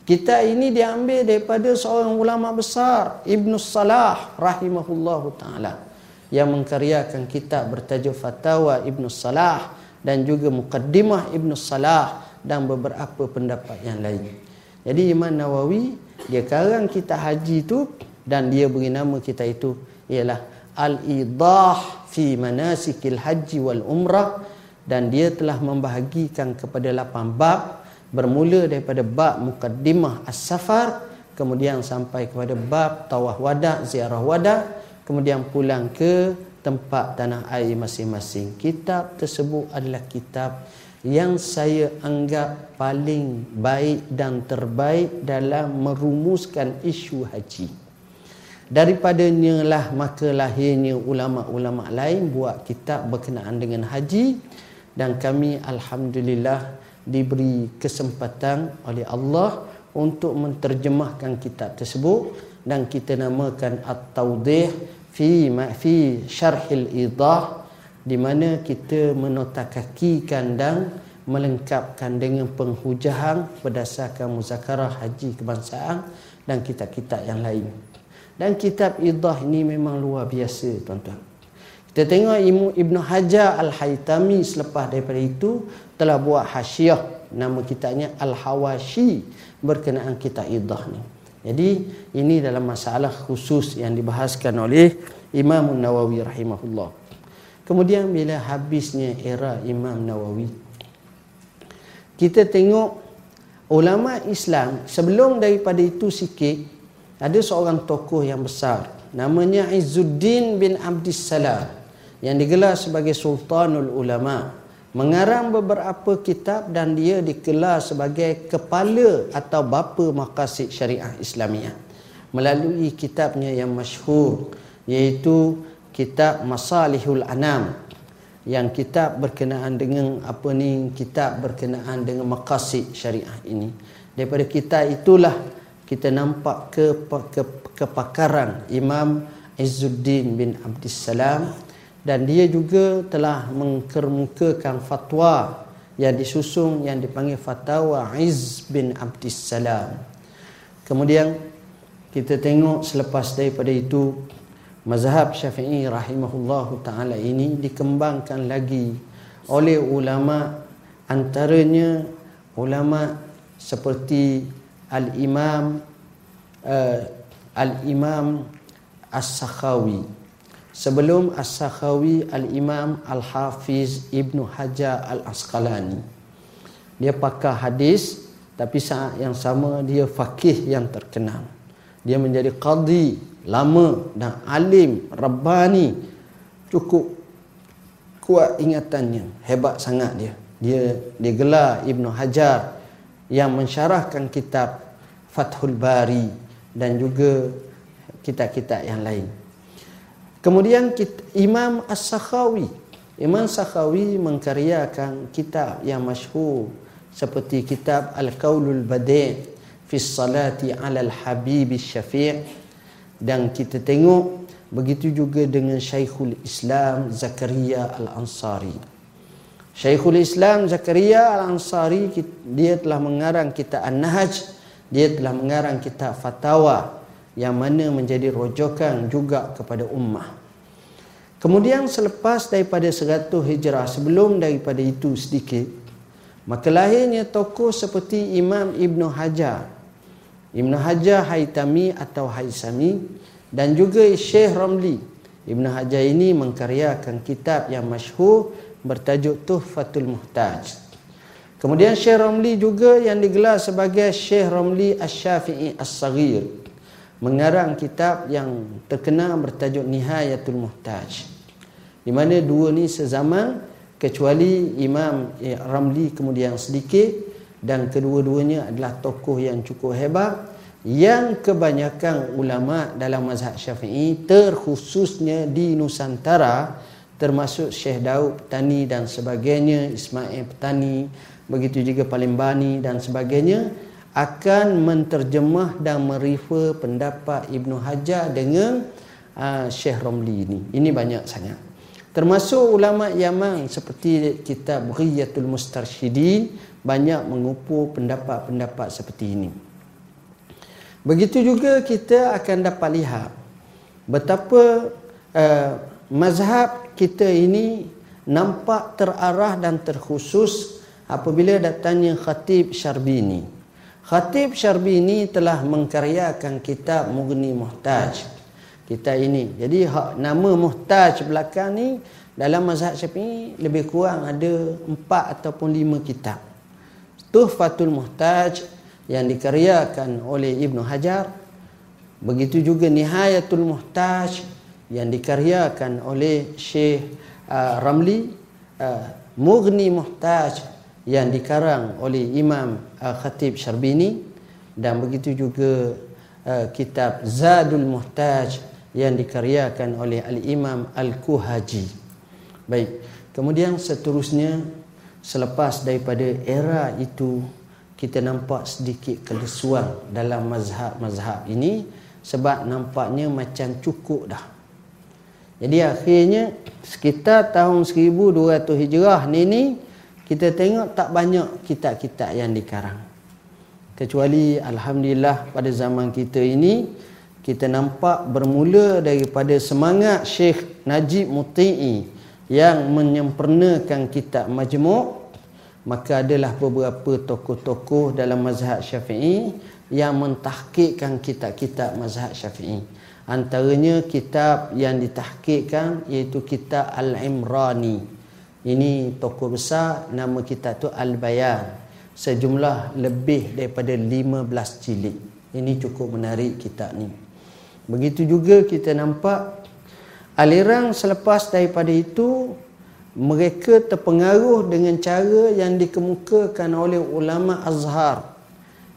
Kitab ini diambil daripada seorang ulama besar Ibnu Salah rahimahullahu taala yang mengkaryakan kitab bertajuk Fatawa Ibnu Salah dan juga Muqaddimah Ibnu Salah dan beberapa pendapat yang lain. Jadi Imam Nawawi dia karang kita haji itu dan dia beri nama kita itu. Ialah al-idah fi manasikil haji wal umrah. Dan dia telah membahagikan kepada lapan bab. Bermula daripada bab mukaddimah as-safar kemudian sampai kepada bab tawaf wada ziarah wada kemudian pulang ke tempat tanah air masing-masing. Kitab tersebut adalah kitab yang saya anggap paling baik dan terbaik dalam merumuskan isu haji. Daripadanya lah maka lahirnya ulama-ulama lain buat kitab berkenaan dengan haji dan kami alhamdulillah diberi kesempatan oleh Allah untuk menterjemahkan kitab tersebut dan kita namakan at-tawdih fi ma fi syarhil idah di mana kita menotakakikan dan melengkapkan dengan penghujahan berdasarkan muzakarah haji kebangsaan dan kitab-kitab yang lain. Dan kitab Idah ini memang luar biasa tuan-tuan. Kita tengok Imu Ibn Hajar Al-Haytami selepas daripada itu telah buat hasyiah nama kitabnya Al-Hawashi berkenaan kitab Idah ni. Jadi ini dalam masalah khusus yang dibahaskan oleh Imam Nawawi rahimahullah. Kemudian bila habisnya era Imam Nawawi kita tengok ulama Islam sebelum daripada itu sikit ada seorang tokoh yang besar namanya Izzuddin bin Abdus Salam yang digelar sebagai Sultanul Ulama. Mengarang beberapa kitab dan dia digelar sebagai kepala atau bapa maqasid syariah Islamiah melalui kitabnya yang masyhur iaitu kitab Masalihul Anam yang kitab berkenaan dengan apa ni kitab berkenaan dengan maqasid syariah ini. Daripada kitab itulah kita nampak ke, ke kepakaran Imam Izzuddin bin Abdus Salam dan dia juga telah mengkemukakan fatwa yang disusung yang dipanggil fatwa Iz bin Abdus Salam kemudian kita tengok selepas daripada itu mazhab syafi'i rahimahullah ta'ala ini dikembangkan lagi oleh ulama antaranya ulama seperti al-imam uh, al-imam as-sakhawi. Sebelum as-sakhawi al-imam al-hafiz ibnu hajar al-asqalani. Dia pakar hadis tapi saat yang sama dia fakih yang terkenal. Dia menjadi qadi lama dan alim rabbani. Cukup kuat ingatannya. Hebat sangat dia. Dia dia gelar Ibnu Hajar yang mensyarahkan kitab Fathul Bari dan juga kitab-kitab yang lain. Kemudian Imam As-Sakhawi. Imam Sakhawi mengkaryakan kitab yang masyhur seperti kitab Al-Qaulul Badi' fi salati 'ala al-Habib Syafi' dan kita tengok begitu juga dengan Syekhul Islam Zakaria Al-Ansari. Syekhul Islam Zakaria Al-Ansari dia telah mengarang kitab An-Nahj, dia telah mengarang kitab Fatawa yang mana menjadi rojokan juga kepada ummah. Kemudian selepas daripada 100 Hijrah sebelum daripada itu sedikit maka lahirnya tokoh seperti Imam Ibn Hajar Ibn Hajar Haitami atau Haisami dan juga Syekh Ramli. Ibn Hajar ini mengkaryakan kitab yang masyhur bertajuk Tuhfatul Muhtaj. Kemudian Syekh Ramli juga yang digelar sebagai Syekh Ramli Asy-Syafi'i As-Saghir mengarang kitab yang terkenal bertajuk Nihayatul Muhtaj. Di mana dua ni sezaman kecuali Imam Ramli kemudian sedikit dan kedua-duanya adalah tokoh yang cukup hebat yang kebanyakan ulama dalam mazhab Syafi'i terkhususnya di Nusantara termasuk Syekh Daud Petani dan sebagainya Ismail Petani begitu juga Palembani dan sebagainya akan menterjemah dan merefer pendapat Ibnu Hajar dengan uh, Syekh Romli ini. Ini banyak sangat. Termasuk ulama Yaman seperti kitab Ghiyatul Mustarsyidin banyak mengupu pendapat-pendapat seperti ini. Begitu juga kita akan dapat lihat betapa uh, mazhab kita ini nampak terarah dan terkhusus apabila datangnya Khatib Syarbini. Khatib Syarbini telah mengkaryakan kitab Mughni Muhtaj. Kita ini. Jadi nama Muhtaj belakang ni dalam mazhab Syafi'i lebih kurang ada empat ataupun lima kitab. Tuhfatul Muhtaj yang dikaryakan oleh Ibn Hajar begitu juga Nihayatul Muhtaj yang dikaryakan oleh Syekh uh, Ramli uh, Mughni Muhtaj yang dikarang oleh Imam uh, Khatib Syarbini dan begitu juga uh, kitab Zadul Muhtaj yang dikaryakan oleh Al-Imam Al-Kuhaji. Baik, kemudian seterusnya selepas daripada era itu kita nampak sedikit kelesuan dalam mazhab-mazhab ini sebab nampaknya macam cukup dah. Jadi akhirnya sekitar tahun 1200 Hijrah ni ni kita tengok tak banyak kitab-kitab yang dikarang. Kecuali Alhamdulillah pada zaman kita ini, kita nampak bermula daripada semangat Syekh Najib Muti'i yang menyempurnakan kitab Majmuk, maka adalah beberapa tokoh-tokoh dalam mazhab syafi'i yang mentahkikkan kitab-kitab mazhab syafi'i. Antaranya kitab yang ditahkikkan iaitu kitab Al-Imrani. Ini tokoh besar nama kita tu Al-Bayan. Sejumlah lebih daripada 15 jilid. Ini cukup menarik kitab ni. Begitu juga kita nampak aliran selepas daripada itu mereka terpengaruh dengan cara yang dikemukakan oleh ulama Azhar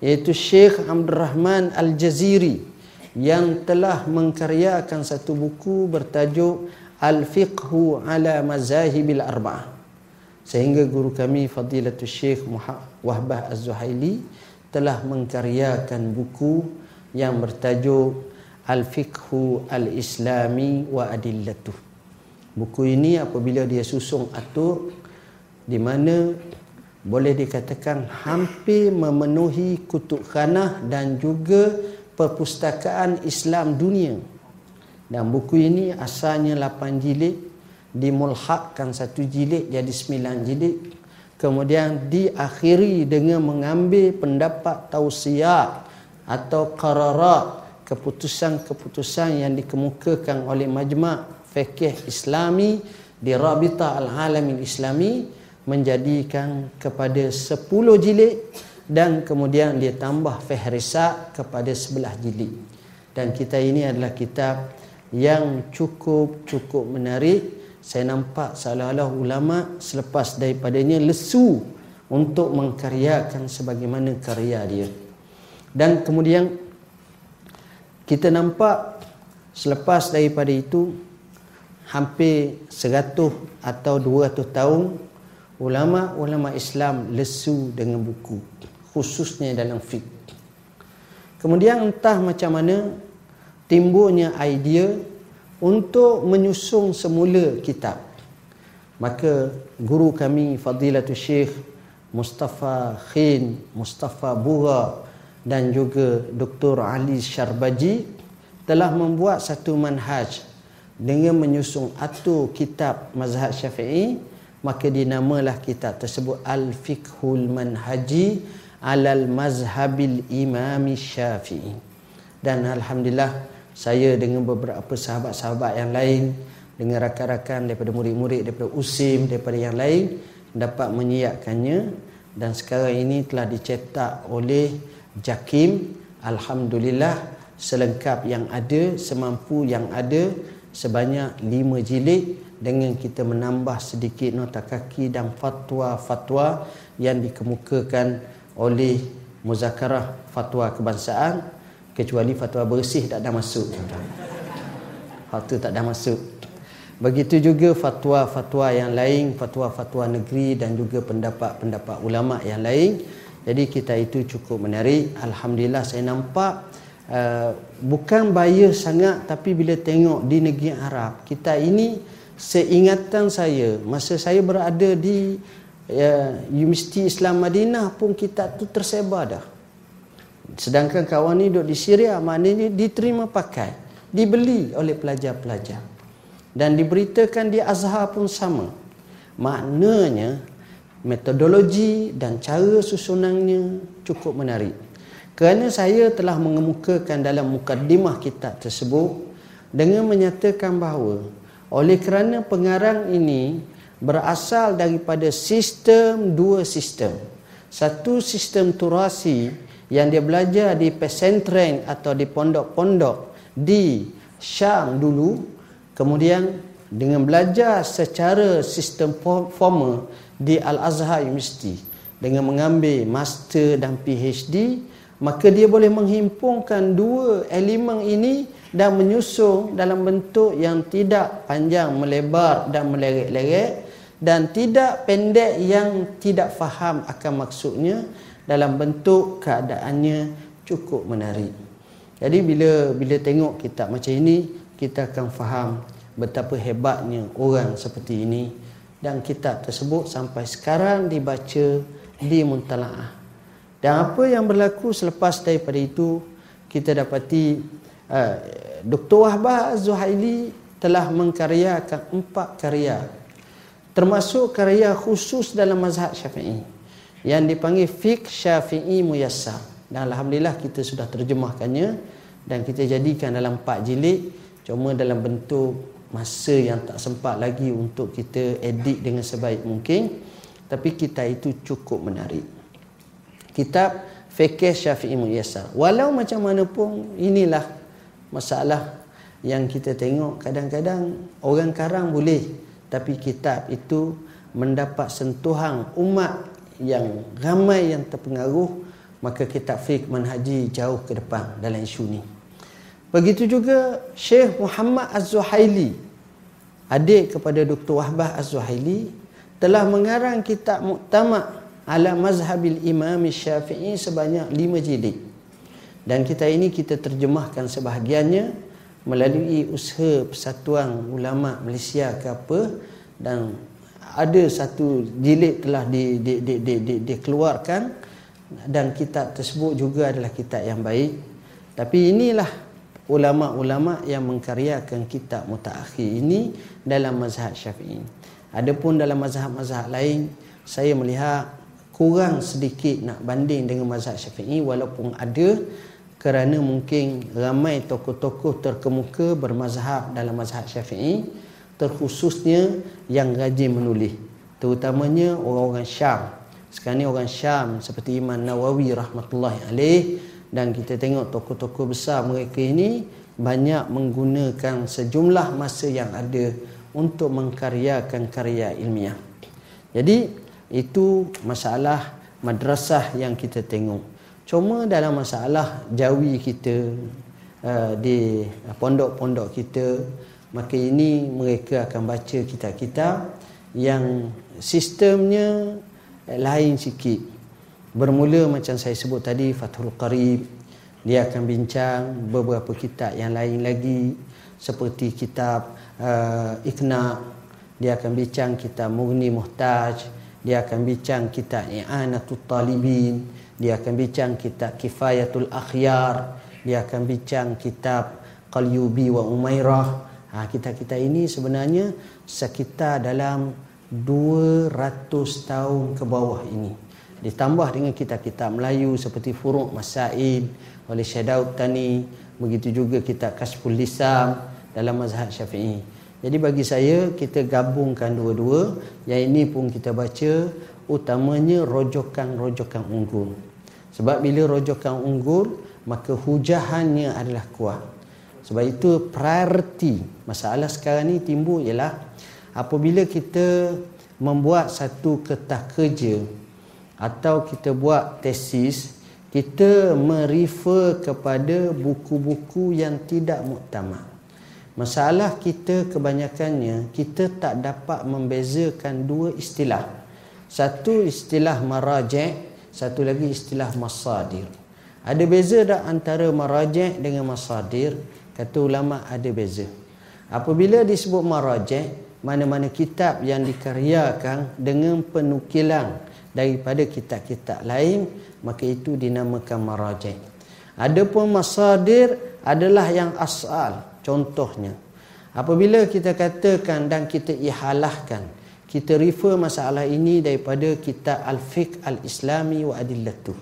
iaitu Syekh Abdul Rahman Al-Jaziri yang telah mengkaryakan satu buku bertajuk Al-Fiqhu ala Mazahibil Arba'ah. Sehingga guru kami Fadilatul Syekh Wahbah Az-Zuhaili telah mengkaryakan buku yang bertajuk Al-Fiqhu Al-Islami wa Adillatuh. Buku ini apabila dia susung atur di mana boleh dikatakan hampir memenuhi kutub khanah dan juga perpustakaan Islam dunia dan buku ini asalnya 8 jilid dimulhakkan satu jilid jadi 9 jilid kemudian diakhiri dengan mengambil pendapat tausiah atau qararat keputusan-keputusan yang dikemukakan oleh majma' fikih islami di Rabita Al-Alamin Islami menjadikan kepada 10 jilid dan kemudian dia tambah fihrisat kepada sebelah jilid. Dan kita ini adalah kitab yang cukup-cukup menarik. Saya nampak seolah-olah ulama selepas daripadanya lesu untuk mengkaryakan sebagaimana karya dia. Dan kemudian kita nampak selepas daripada itu hampir 100 atau 200 tahun ulama-ulama Islam lesu dengan buku khususnya dalam fiqh kemudian entah macam mana timbulnya idea untuk menyusung semula kitab. Maka guru kami Fadilatul Syekh Mustafa Khin, Mustafa Bura dan juga Dr. Ali Syarbaji telah membuat satu manhaj dengan menyusung atur kitab mazhab syafi'i maka dinamalah kitab tersebut Al-Fiqhul Manhaji Alal Mazhabil Imam Syafi'i dan Alhamdulillah saya dengan beberapa sahabat-sahabat yang lain dengan rakan-rakan daripada murid-murid daripada USIM daripada yang lain dapat menyiapkannya dan sekarang ini telah dicetak oleh Jakim Alhamdulillah selengkap yang ada semampu yang ada sebanyak lima jilid dengan kita menambah sedikit nota kaki dan fatwa-fatwa yang dikemukakan oleh muzakarah fatwa kebangsaan kecuali fatwa bersih tak ada masuk fatwa tak ada masuk. Begitu juga fatwa-fatwa yang lain fatwa-fatwa negeri dan juga pendapat-pendapat ulama yang lain jadi kita itu cukup menarik alhamdulillah saya nampak uh, bukan bias sangat tapi bila tengok di negeri Arab kita ini seingatan saya masa saya berada di uh, Universiti Islam Madinah pun kita tu tersebar dah Sedangkan kawan ni duduk di Syria, maknanya diterima pakai, dibeli oleh pelajar-pelajar. Dan diberitakan di Azhar pun sama. Maknanya metodologi dan cara susunannya cukup menarik. Kerana saya telah mengemukakan dalam mukaddimah kitab tersebut dengan menyatakan bahawa oleh kerana pengarang ini berasal daripada sistem dua sistem. Satu sistem turasi yang dia belajar di pesantren atau di pondok-pondok di Syam dulu kemudian dengan belajar secara sistem formal di Al-Azhar University dengan mengambil master dan PhD maka dia boleh menghimpunkan dua elemen ini dan menyusung dalam bentuk yang tidak panjang melebar dan meleret-leret dan tidak pendek yang tidak faham akan maksudnya dalam bentuk keadaannya cukup menarik. Jadi bila bila tengok kitab macam ini kita akan faham betapa hebatnya orang seperti ini dan kitab tersebut sampai sekarang dibaca di Muntalaah. Dan apa yang berlaku selepas daripada itu kita dapati uh, Dr. Wahbah Az-Zuhaili telah mengkaryakan empat karya termasuk karya khusus dalam mazhab syafi'i yang dipanggil fiqh syafi'i muyassar dan Alhamdulillah kita sudah terjemahkannya dan kita jadikan dalam empat jilid cuma dalam bentuk masa yang tak sempat lagi untuk kita edit dengan sebaik mungkin tapi kita itu cukup menarik. Kitab fiqh syafi'i muyassar. Walau macam mana pun inilah masalah yang kita tengok. Kadang-kadang orang karang boleh tapi kitab itu mendapat sentuhan umat yang ramai yang terpengaruh maka kitab fiqh manhaji jauh ke depan dalam isu ni. Begitu juga Syekh Muhammad Az-Zuhaili adik kepada Dr. Wahbah Az-Zuhaili telah mengarang kitab Muqtamad ala mazhabil imam syafi'i sebanyak lima jilid dan kita ini kita terjemahkan sebahagiannya melalui usaha persatuan ulama Malaysia ke apa dan ada satu jilid telah di, di, di, di, di, dikeluarkan dan kitab tersebut juga adalah kitab yang baik tapi inilah ulama-ulama yang mengkaryakan kitab mutaakhir ini dalam mazhab syafi'i. Adapun dalam mazhab-mazhab lain saya melihat kurang sedikit nak banding dengan mazhab syafi'i walaupun ada kerana mungkin ramai tokoh-tokoh terkemuka bermazhab dalam mazhab syafi'i terkhususnya yang rajin menulis. Terutamanya orang-orang Syam. Sekarang ni orang Syam seperti Imam Nawawi rahmatullahi alaih dan kita tengok tokoh-tokoh besar mereka ini banyak menggunakan sejumlah masa yang ada untuk mengkaryakan karya ilmiah. Jadi itu masalah madrasah yang kita tengok. Cuma dalam masalah jawi kita uh, di pondok-pondok kita maka ini mereka akan baca kitab-kitab yang sistemnya lain sikit. Bermula macam saya sebut tadi Fathul Qarib. Dia akan bincang beberapa kitab yang lain lagi seperti kitab uh, Iqna dia akan bincang kitab Mughni Muhtaj dia akan bincang kitab I'anatul Talibin dia akan bincang kitab Kifayatul Akhyar dia akan bincang kitab Qalyubi wa Umairah. Ha, kitab-kitab ini sebenarnya sekitar dalam 200 tahun ke bawah ini. Ditambah dengan kitab-kitab Melayu seperti Furuk Masail oleh Syed Daud Tani begitu juga kitab Kasful Lisam dalam mazhab Syafi'i jadi bagi saya kita gabungkan dua-dua yang ini pun kita baca utamanya rojokan-rojokan unggul. Sebab bila rojokan unggul, maka hujahannya adalah kuat. Sebab itu priority masalah sekarang ni timbul ialah apabila kita membuat satu kertas kerja atau kita buat tesis, kita merefer kepada buku-buku yang tidak muktamad. Masalah kita kebanyakannya kita tak dapat membezakan dua istilah. Satu istilah marajek, satu lagi istilah masadir. Ada beza tak antara marajek dengan masadir? Kata ulama ada beza. Apabila disebut marajek, mana-mana kitab yang dikaryakan dengan penukilan daripada kitab-kitab lain, maka itu dinamakan marajek. Adapun masadir adalah yang asal. Contohnya, apabila kita katakan dan kita ihalahkan kita refer masalah ini daripada kitab Al-Fiqh Al-Islami wa Adillatuh.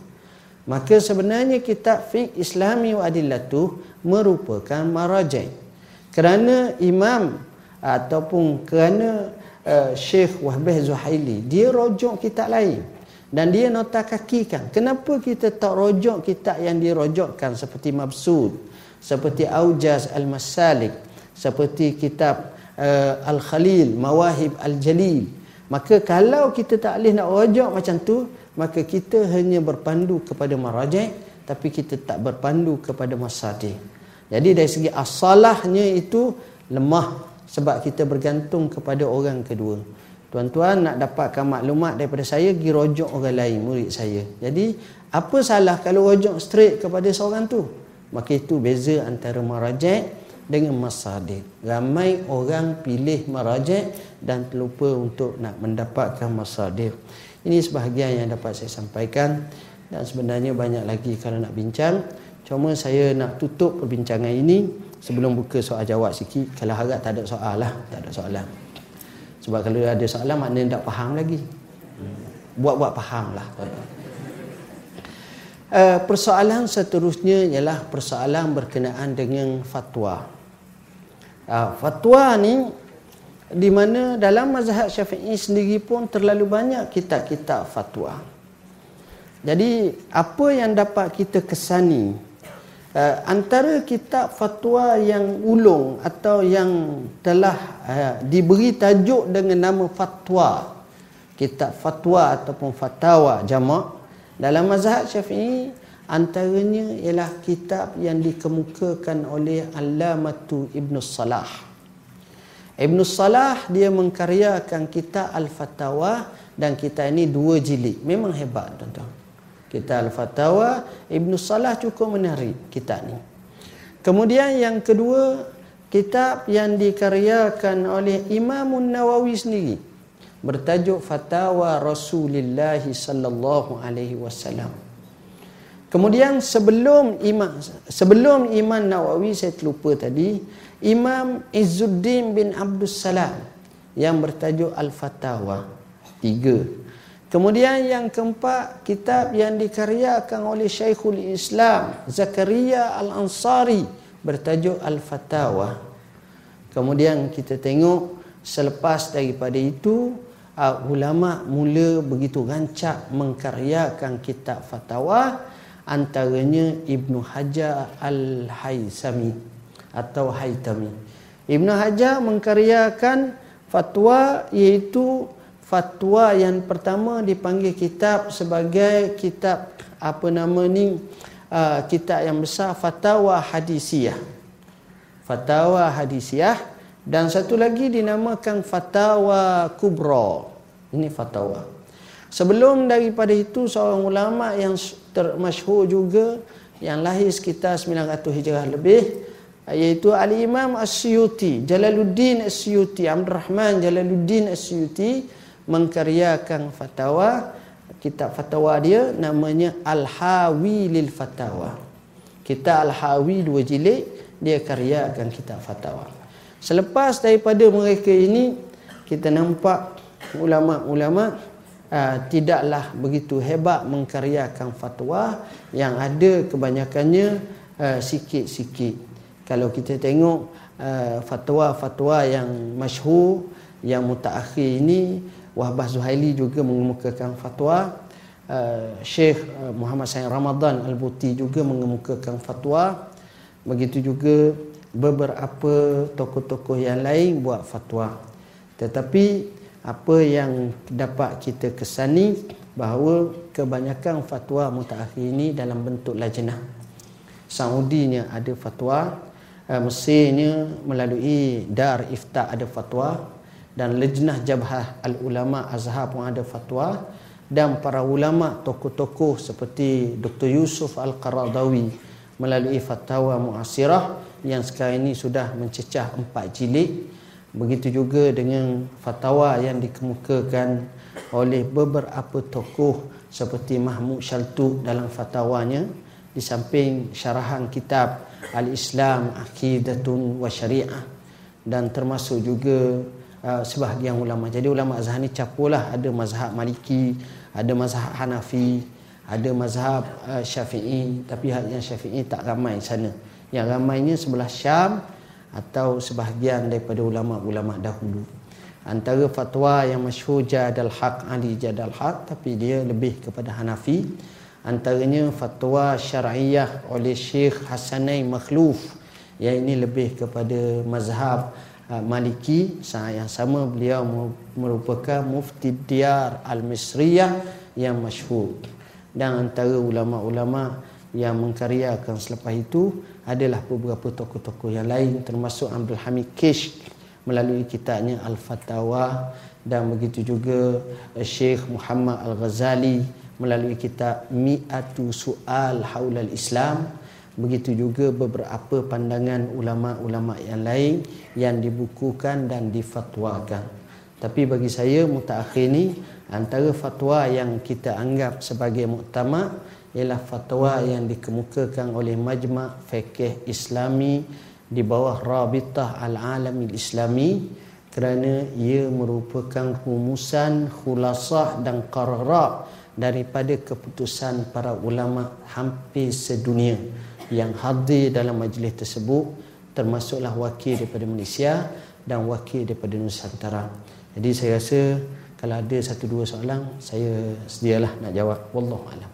Maka sebenarnya kitab Fiqh Islami wa Adillatuh merupakan marajai. Kerana imam ataupun kerana uh, Syekh Wahbah Zuhaili, dia rojok kitab lain. Dan dia nota kakikan. Kenapa kita tak rojok kitab yang dirojokkan seperti Mabsud, seperti Aujaz Al-Masalik, seperti kitab uh, Al-Khalil, Mawahib Al-Jalil. Maka kalau kita tak boleh nak rojak macam tu, maka kita hanya berpandu kepada marajek tapi kita tak berpandu kepada masadir. Jadi dari segi asalahnya itu lemah sebab kita bergantung kepada orang kedua. Tuan-tuan nak dapatkan maklumat daripada saya pergi rojok orang lain murid saya. Jadi apa salah kalau rojok straight kepada seorang tu? Maka itu beza antara marajek dengan masadir. Ramai orang pilih marajek dan terlupa untuk nak mendapatkan masadir. Ini sebahagian yang dapat saya sampaikan dan sebenarnya banyak lagi kalau nak bincang. Cuma saya nak tutup perbincangan ini sebelum buka soal jawab sikit. Kalau harap tak ada soal lah, tak ada soalan. Sebab kalau ada soalan maknanya tak faham lagi. Buat-buat faham lah. Uh, persoalan seterusnya ialah persoalan berkenaan dengan fatwa. Uh, fatwa ni di mana dalam mazhab Syafi'i sendiri pun terlalu banyak kitab-kitab fatwa. Jadi apa yang dapat kita kesani uh, antara kitab fatwa yang ulung atau yang telah uh, diberi tajuk dengan nama fatwa kitab fatwa ataupun fatawa jamak dalam mazhab Syafi'i antaranya ialah kitab yang dikemukakan oleh Allamatu Ibnu Salah Ibn Salah dia mengkaryakan kitab Al-Fatawa dan kita ini dua jilid. Memang hebat tuan-tuan. Kitab Al-Fatawa Ibn Salah cukup menarik kitab ni. Kemudian yang kedua kitab yang dikaryakan oleh Imam Nawawi sendiri bertajuk Fatawa Rasulullah sallallahu alaihi wasallam. Kemudian sebelum Imam sebelum Imam Nawawi saya terlupa tadi Imam Izzuddin bin Abdul Salam yang bertajuk Al-Fatawa. Tiga. Kemudian yang keempat, kitab yang dikaryakan oleh Syekhul Islam Zakaria Al-Ansari bertajuk Al-Fatawa. Kemudian kita tengok selepas daripada itu, uh, ulama mula begitu rancak mengkaryakan kitab fatwa antaranya Ibnu Hajar Al-Haisami atau Haitami. Ibn Hajar mengkaryakan fatwa iaitu fatwa yang pertama dipanggil kitab sebagai kitab apa nama ni uh, kitab yang besar fatwa hadisiyah. Fatwa hadisiyah dan satu lagi dinamakan fatwa kubra. Ini fatwa. Sebelum daripada itu seorang ulama yang termasyhur juga yang lahir sekitar 900 Hijrah lebih iaitu al-Imam As-Suyuti Jalaluddin As-Suyuti Abdul Rahman Jalaluddin As-Suyuti mengkaryakan fatwa kitab fatwa dia namanya Al-Hawi lil Fatawa kitab Al-Hawi dua jilid dia karyakan kitab fatwa selepas daripada mereka ini kita nampak ulama-ulama uh, tidaklah begitu hebat mengkaryakan fatwa yang ada kebanyakannya uh, sikit-sikit. Kalau kita tengok uh, fatwa-fatwa yang masyhur yang mutaakhir ini Wahbah Zuhaili juga mengemukakan fatwa. Uh, Syekh uh, Muhammad Sayyid Ramadan Al-Buti juga mengemukakan fatwa. Begitu juga beberapa tokoh-tokoh yang lain buat fatwa tetapi apa yang dapat kita kesani bahawa kebanyakan fatwa mutaakhir ini dalam bentuk lajnah Saudinya ada fatwa uh, Mesirnya melalui Dar Ifta ada fatwa dan Lejnah Jabhah Al-Ulama Azhar pun ada fatwa dan para ulama tokoh-tokoh seperti Dr. Yusuf Al-Qaradawi melalui fatwa muasirah yang sekarang ini sudah mencecah empat jilid begitu juga dengan fatwa yang dikemukakan oleh beberapa tokoh seperti Mahmud Shaltu dalam fatwanya di samping syarahan kitab Al-Islam Aqidatun wa Syariah dan termasuk juga uh, sebahagian ulama. Jadi ulama Azhar ni capulah ada mazhab Maliki, ada mazhab Hanafi, ada mazhab uh, Syafi'i tapi yang Syafi'i tak ramai sana. Yang ramainya sebelah Syam atau sebahagian daripada ulama-ulama dahulu. Antara fatwa yang masyhur Jadal Haq Ali Jadal Haq tapi dia lebih kepada Hanafi antaranya fatwa syariah oleh Syekh Hasanai Makhluf yang ini lebih kepada mazhab uh, Maliki yang sama beliau merupakan mufti Diyar Al-Misriyah yang masyhur dan antara ulama-ulama yang mengkaryakan selepas itu adalah beberapa tokoh-tokoh yang lain termasuk Abdul Hamid Kish melalui kitabnya Al-Fatawa dan begitu juga eh, Syekh Muhammad Al-Ghazali melalui kitab Mi'atu Su'al Haulal Islam. Begitu juga beberapa pandangan ulama-ulama yang lain yang dibukukan dan difatwakan. Tapi bagi saya mutakhir ni antara fatwa yang kita anggap sebagai muktamad ialah fatwa yang dikemukakan oleh Majma' Fiqh Islami di bawah Rabitah Al-Alami Islami kerana ia merupakan rumusan khulasah dan qararat daripada keputusan para ulama hampir sedunia yang hadir dalam majlis tersebut termasuklah wakil daripada Malaysia dan wakil daripada Nusantara. Jadi saya rasa kalau ada satu dua soalan saya sedialah nak jawab wallahu alam.